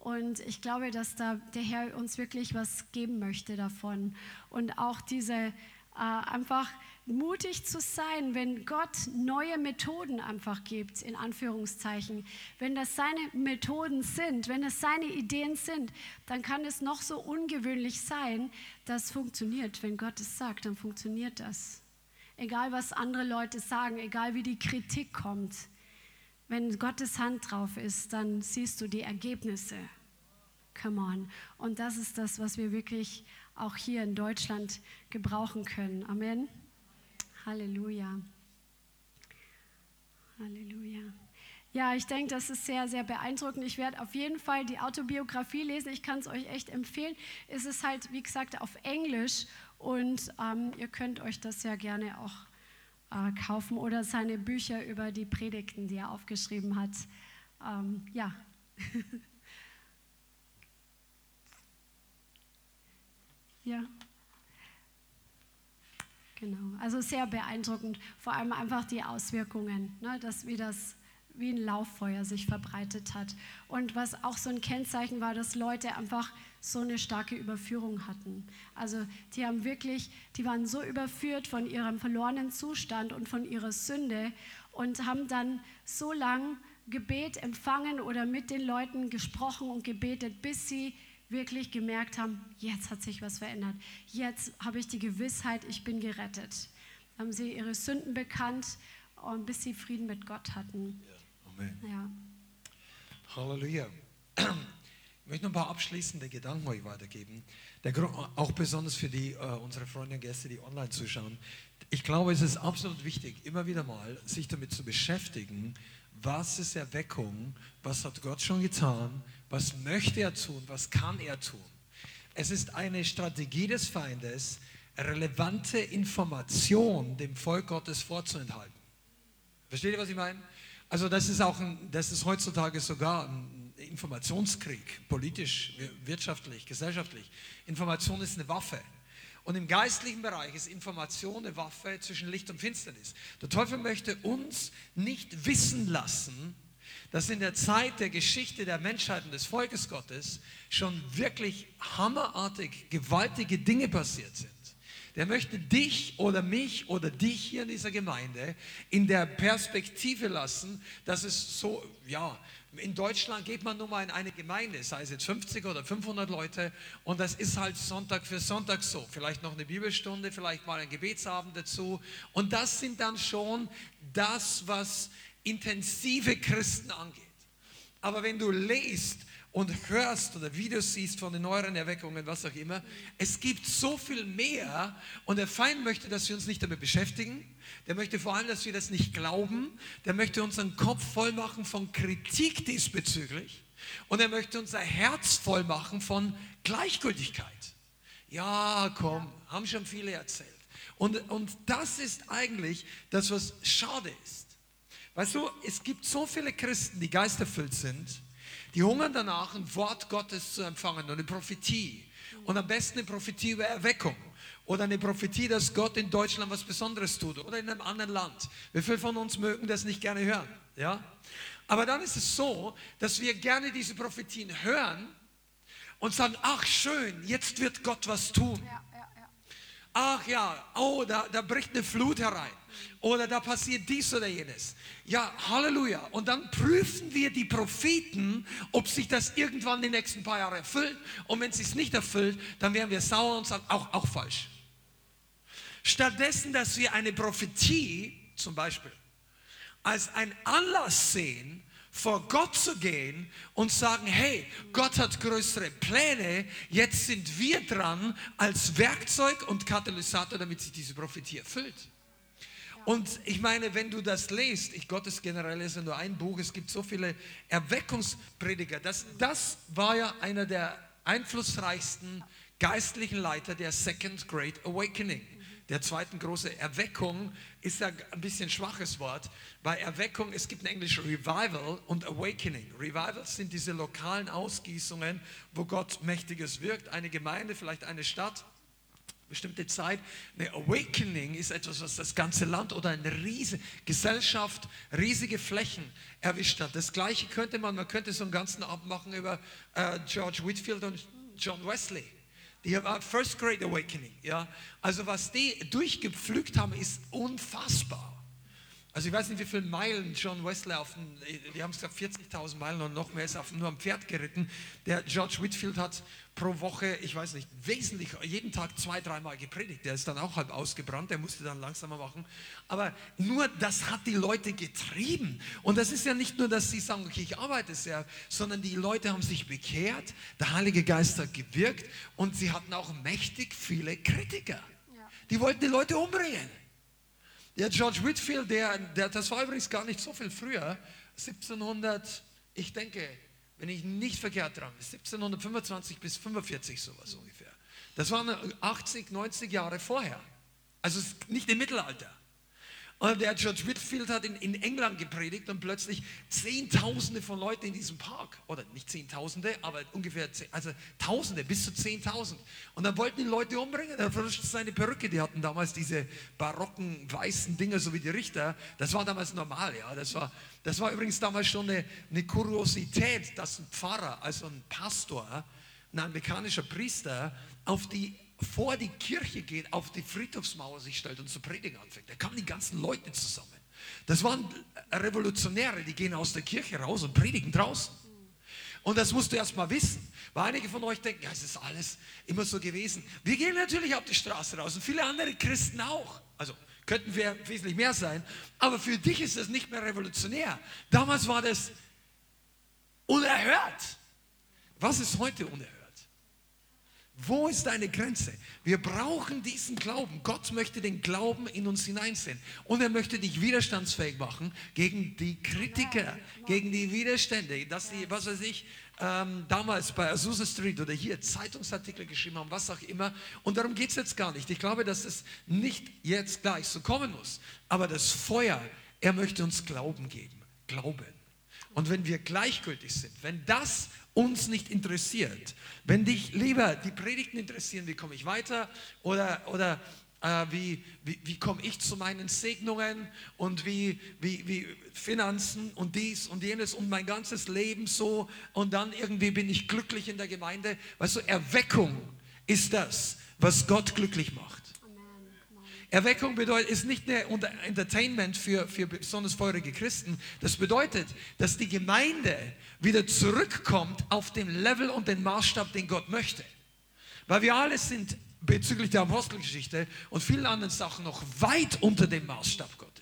Und ich glaube, dass da der Herr uns wirklich was geben möchte davon. Und auch diese äh, einfach mutig zu sein, wenn Gott neue Methoden einfach gibt, in Anführungszeichen. Wenn das seine Methoden sind, wenn es seine Ideen sind, dann kann es noch so ungewöhnlich sein, das funktioniert. Wenn Gott es sagt, dann funktioniert das. Egal was andere Leute sagen, egal wie die Kritik kommt. Wenn Gottes Hand drauf ist, dann siehst du die Ergebnisse. Come on. Und das ist das, was wir wirklich auch hier in Deutschland gebrauchen können. Amen. Halleluja. Halleluja. Ja, ich denke, das ist sehr, sehr beeindruckend. Ich werde auf jeden Fall die Autobiografie lesen. Ich kann es euch echt empfehlen. Es ist halt, wie gesagt, auf Englisch und ähm, ihr könnt euch das ja gerne auch kaufen oder seine Bücher über die Predigten, die er aufgeschrieben hat. Ähm, ja. Ja. Genau, also sehr beeindruckend, vor allem einfach die Auswirkungen, ne, dass wie das wie ein Lauffeuer sich verbreitet hat. Und was auch so ein Kennzeichen war, dass Leute einfach so eine starke Überführung hatten. Also die haben wirklich, die waren so überführt von ihrem verlorenen Zustand und von ihrer Sünde und haben dann so lang Gebet empfangen oder mit den Leuten gesprochen und gebetet, bis sie wirklich gemerkt haben, jetzt hat sich was verändert. Jetzt habe ich die Gewissheit, ich bin gerettet. Haben sie ihre Sünden bekannt und bis sie Frieden mit Gott hatten. Ja, Amen. Ja. Halleluja. Ich möchte noch ein paar abschließende Gedanken euch weitergeben. Grund, auch besonders für die, uh, unsere Freunde und Gäste, die online zuschauen. Ich glaube, es ist absolut wichtig, immer wieder mal sich damit zu beschäftigen, was ist Erweckung, was hat Gott schon getan, was möchte er tun, was kann er tun. Es ist eine Strategie des Feindes, relevante Information dem Volk Gottes vorzuenthalten. Versteht ihr, was ich meine? Also das ist auch ein, das ist heutzutage sogar ein Informationskrieg, politisch, wirtschaftlich, gesellschaftlich. Information ist eine Waffe. Und im geistlichen Bereich ist Information eine Waffe zwischen Licht und Finsternis. Der Teufel möchte uns nicht wissen lassen, dass in der Zeit der Geschichte der Menschheit und des Volkes Gottes schon wirklich hammerartig gewaltige Dinge passiert sind. Der möchte dich oder mich oder dich hier in dieser Gemeinde in der Perspektive lassen, dass es so, ja, in Deutschland geht man nun mal in eine Gemeinde, sei es jetzt 50 oder 500 Leute, und das ist halt Sonntag für Sonntag so. Vielleicht noch eine Bibelstunde, vielleicht mal ein Gebetsabend dazu. Und das sind dann schon das, was intensive Christen angeht. Aber wenn du liest und hörst oder Videos siehst von den neueren Erweckungen, was auch immer, es gibt so viel mehr und der Feind möchte, dass wir uns nicht damit beschäftigen. Der möchte vor allem, dass wir das nicht glauben. Der möchte unseren Kopf voll machen von Kritik diesbezüglich und er möchte unser Herz voll machen von Gleichgültigkeit. Ja, komm, haben schon viele erzählt. Und, und das ist eigentlich das, was schade ist. Weißt du, es gibt so viele Christen, die geisterfüllt sind, die hungern danach, ein Wort Gottes zu empfangen und eine Prophetie. Und am besten eine Prophetie über Erweckung. Oder eine Prophetie, dass Gott in Deutschland was Besonderes tut. Oder in einem anderen Land. Wie viele von uns mögen das nicht gerne hören? Ja? Aber dann ist es so, dass wir gerne diese Prophetien hören und sagen, ach schön, jetzt wird Gott was tun. Ja, ja, ja. Ach ja, oh, da, da bricht eine Flut herein oder da passiert dies oder jenes. Ja, Halleluja. Und dann prüfen wir die Propheten, ob sich das irgendwann die nächsten paar Jahre erfüllt. Und wenn es sich nicht erfüllt, dann werden wir sauer und sagen, auch, auch falsch. Stattdessen, dass wir eine Prophetie zum Beispiel als ein Anlass sehen, vor Gott zu gehen und sagen, hey, Gott hat größere Pläne, jetzt sind wir dran als Werkzeug und Katalysator, damit sich diese Prophetie erfüllt. Und ich meine, wenn du das liest, ich Gottes generell ist nur ein Buch, es gibt so viele Erweckungsprediger. Das, das war ja einer der einflussreichsten geistlichen Leiter der Second Great Awakening der zweiten große Erweckung ist ja ein bisschen schwaches Wort. Bei Erweckung, es gibt ein Englisch Revival und Awakening. Revivals sind diese lokalen Ausgießungen, wo Gott Mächtiges wirkt. Eine Gemeinde, vielleicht eine Stadt, bestimmte Zeit. Eine Awakening ist etwas, was das ganze Land oder eine riesige Gesellschaft, riesige Flächen erwischt hat. Das Gleiche könnte man, man könnte so einen ganzen Abend machen über äh, George Whitfield und John Wesley. Die First Great Awakening. Ja? Also was die durchgepflügt haben, ist unfassbar. Also ich weiß nicht, wie viele Meilen John Wesley auf den, die haben gesagt 40.000 Meilen und noch mehr ist auf, nur am Pferd geritten. Der George Whitfield hat pro Woche, ich weiß nicht, wesentlich, jeden Tag zwei, dreimal gepredigt. Der ist dann auch halb ausgebrannt, der musste dann langsamer machen. Aber nur das hat die Leute getrieben. Und das ist ja nicht nur, dass sie sagen, okay, ich arbeite sehr, sondern die Leute haben sich bekehrt, der Heilige Geist hat gewirkt und sie hatten auch mächtig viele Kritiker. Die wollten die Leute umbringen. Der George Whitfield, der, der, das war übrigens gar nicht so viel früher, 1700, ich denke, wenn ich nicht verkehrt dran bin, 1725 bis 45 sowas ungefähr. Das waren 80, 90 Jahre vorher. Also nicht im Mittelalter. Und der George Whitfield hat in, in England gepredigt und plötzlich Zehntausende von Leuten in diesem Park, oder nicht Zehntausende, aber ungefähr, zehn, also Tausende, bis zu Zehntausend. Und dann wollten die Leute umbringen. Er verrutscht seine Perücke, die hatten damals diese barocken weißen Dinger, so wie die Richter. Das war damals normal, ja. Das war, das war übrigens damals schon eine, eine Kuriosität, dass ein Pfarrer, also ein Pastor, ein amerikanischer Priester, auf die vor die Kirche geht, auf die Friedhofsmauer sich stellt und zu predigen anfängt. Da kamen die ganzen Leute zusammen. Das waren Revolutionäre, die gehen aus der Kirche raus und predigen draußen. Und das musst du erst mal wissen. Weil einige von euch denken, ja, es ist alles immer so gewesen. Wir gehen natürlich auf die Straße raus und viele andere Christen auch. Also könnten wir wesentlich mehr sein. Aber für dich ist das nicht mehr revolutionär. Damals war das unerhört. Was ist heute unerhört? Wo ist deine Grenze? Wir brauchen diesen Glauben. Gott möchte den Glauben in uns hineinsehen. Und er möchte dich widerstandsfähig machen gegen die Kritiker, gegen die Widerstände. Dass die, was weiß ich, ähm, damals bei Azusa Street oder hier Zeitungsartikel geschrieben haben, was auch immer. Und darum geht es jetzt gar nicht. Ich glaube, dass es nicht jetzt gleich so kommen muss. Aber das Feuer, er möchte uns Glauben geben. Glauben. Und wenn wir gleichgültig sind, wenn das uns nicht interessiert, wenn dich lieber die Predigten interessieren, wie komme ich weiter oder, oder äh, wie, wie, wie komme ich zu meinen Segnungen und wie, wie, wie Finanzen und dies und jenes und mein ganzes Leben so und dann irgendwie bin ich glücklich in der Gemeinde. Weißt du, Erweckung ist das, was Gott glücklich macht. Erweckung bedeutet, ist nicht nur Entertainment für, für besonders feurige Christen. Das bedeutet, dass die Gemeinde wieder zurückkommt auf den Level und den Maßstab, den Gott möchte. Weil wir alle sind bezüglich der Apostelgeschichte und vielen anderen Sachen noch weit unter dem Maßstab Gottes.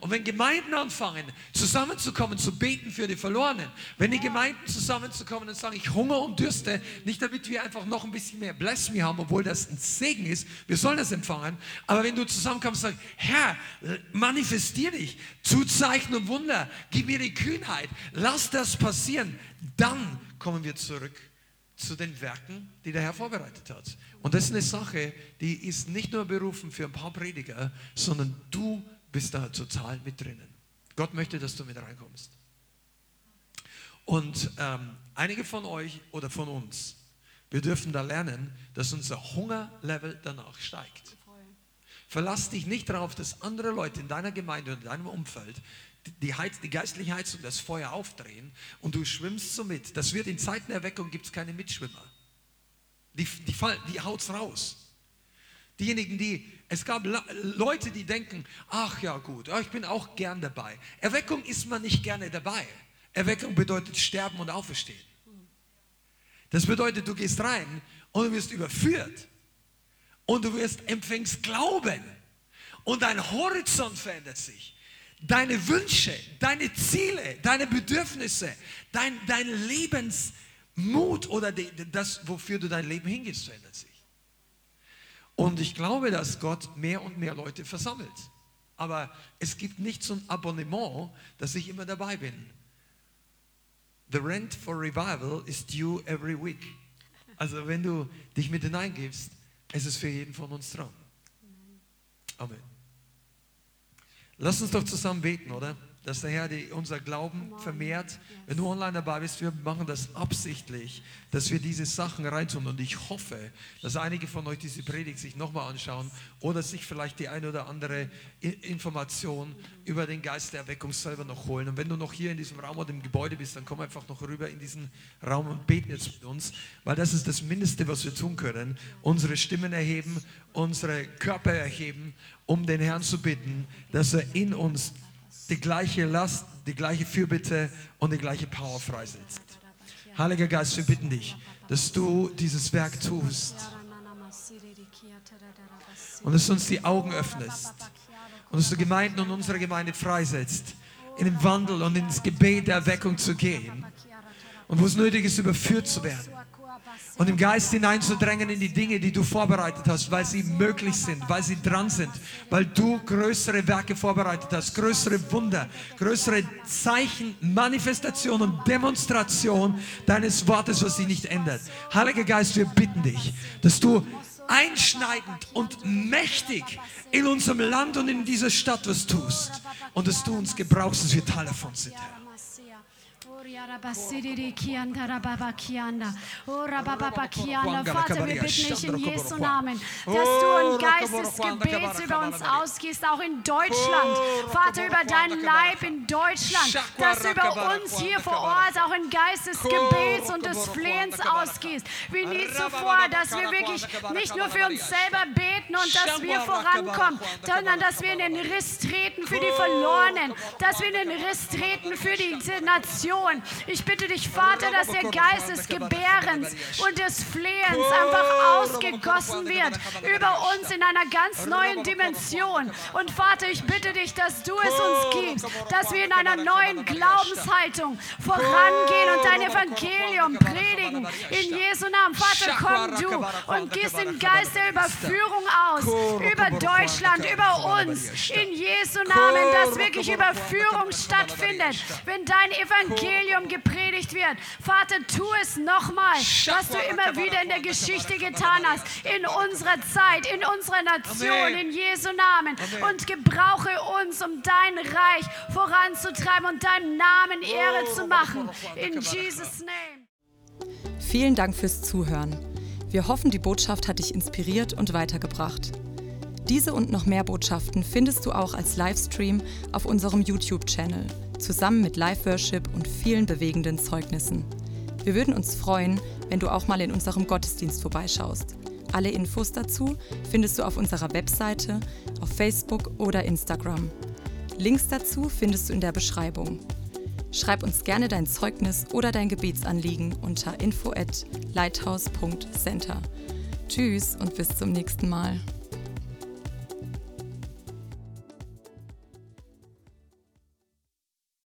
Und wenn Gemeinden anfangen, zusammenzukommen, zu beten für die Verlorenen, wenn die Gemeinden zusammenzukommen und sagen, ich hunger und dürste, nicht damit wir einfach noch ein bisschen mehr Bless me haben, obwohl das ein Segen ist, wir sollen das empfangen, aber wenn du zusammenkommst und sagst, Herr, manifestier dich, zu Zeichen und Wunder, gib mir die Kühnheit, lass das passieren, dann kommen wir zurück zu den Werken, die der Herr vorbereitet hat. Und das ist eine Sache, die ist nicht nur berufen für ein paar Prediger, sondern du bist da total mit drinnen. Gott möchte, dass du mit reinkommst. Und ähm, einige von euch oder von uns, wir dürfen da lernen, dass unser Hungerlevel danach steigt. Verlass dich nicht darauf, dass andere Leute in deiner Gemeinde und in deinem Umfeld die, Heiz, die geistliche Heizung, das Feuer aufdrehen und du schwimmst so mit. Das wird in Zeiten der Erweckung gibt es keine Mitschwimmer. Die, die, die haut's raus. Diejenigen, die, es gab Leute, die denken, ach ja gut, ich bin auch gern dabei. Erweckung ist man nicht gerne dabei. Erweckung bedeutet sterben und auferstehen. Das bedeutet, du gehst rein und du wirst überführt und du wirst empfängst Glauben und dein Horizont verändert sich. deine Wünsche, deine Ziele, deine Bedürfnisse, dein, dein Lebensmut oder die, das, wofür du dein Leben hingibst, verändert sich. Und ich glaube, dass Gott mehr und mehr Leute versammelt. Aber es gibt nicht so ein Abonnement, dass ich immer dabei bin. The rent for revival is due every week. Also wenn du dich mit hineingibst, es ist für jeden von uns dran. Amen. Lass uns doch zusammen beten, oder? Dass der Herr die, unser Glauben vermehrt. Wenn du online dabei bist, wir machen das absichtlich, dass wir diese Sachen reintun. Und ich hoffe, dass einige von euch diese Predigt sich nochmal anschauen oder sich vielleicht die eine oder andere Information über den Geist der Erweckung selber noch holen. Und wenn du noch hier in diesem Raum oder im Gebäude bist, dann komm einfach noch rüber in diesen Raum und beten jetzt mit uns, weil das ist das Mindeste, was wir tun können. Unsere Stimmen erheben, unsere Körper erheben, um den Herrn zu bitten, dass er in uns die gleiche Last, die gleiche Fürbitte und die gleiche Power freisetzt. Heiliger Geist, wir bitten dich, dass du dieses Werk tust und dass du uns die Augen öffnest und dass du Gemeinden und unsere Gemeinde freisetzt, in den Wandel und ins Gebet der Erweckung zu gehen und wo es nötig ist, überführt zu werden und im Geist hineinzudrängen in die Dinge, die du vorbereitet hast, weil sie möglich sind, weil sie dran sind, weil du größere Werke vorbereitet hast, größere Wunder, größere Zeichen, Manifestation und Demonstration deines Wortes, was sich nicht ändert. Heiliger Geist, wir bitten dich, dass du einschneidend und mächtig in unserem Land und in dieser Stadt was tust und dass du uns gebrauchst, dass wir Teil davon sind, Herr. Vater, wir bitten dich in Jesu Namen, dass du ein Geistesgebet über uns ausgehst, auch in Deutschland. Vater, über dein Leib in Deutschland, dass du über uns hier vor Ort auch in Geistesgebets und des Flehens ausgehst. Wie nie zuvor, dass wir wirklich nicht nur für uns selber beten und dass wir vorankommen, sondern dass wir in den Riss treten für die Verlorenen, dass wir in den Riss treten für diese Nation. Ich bitte dich, Vater, dass der Geist des Gebärens und des Flehens einfach ausgegossen wird über uns in einer ganz neuen Dimension. Und Vater, ich bitte dich, dass du es uns gibst, dass wir in einer neuen Glaubenshaltung vorangehen und dein Evangelium predigen. In Jesu Namen, Vater, komm du und gieß den Geist der Überführung aus über Deutschland, über uns. In Jesu Namen, dass wirklich Überführung stattfindet, wenn dein Evangelium gepredigt wird. Vater, tu es nochmal, was du immer wieder in der Geschichte getan hast, in unserer Zeit, in unserer Nation, in Jesu Namen. Und gebrauche uns, um dein Reich voranzutreiben und deinem Namen Ehre zu machen. In Jesus' Name. Vielen Dank fürs Zuhören. Wir hoffen, die Botschaft hat dich inspiriert und weitergebracht. Diese und noch mehr Botschaften findest du auch als Livestream auf unserem YouTube-Channel, zusammen mit Live-Worship und vielen bewegenden Zeugnissen. Wir würden uns freuen, wenn du auch mal in unserem Gottesdienst vorbeischaust. Alle Infos dazu findest du auf unserer Webseite, auf Facebook oder Instagram. Links dazu findest du in der Beschreibung. Schreib uns gerne dein Zeugnis oder dein Gebetsanliegen unter info at lighthouse.center. Tschüss und bis zum nächsten Mal.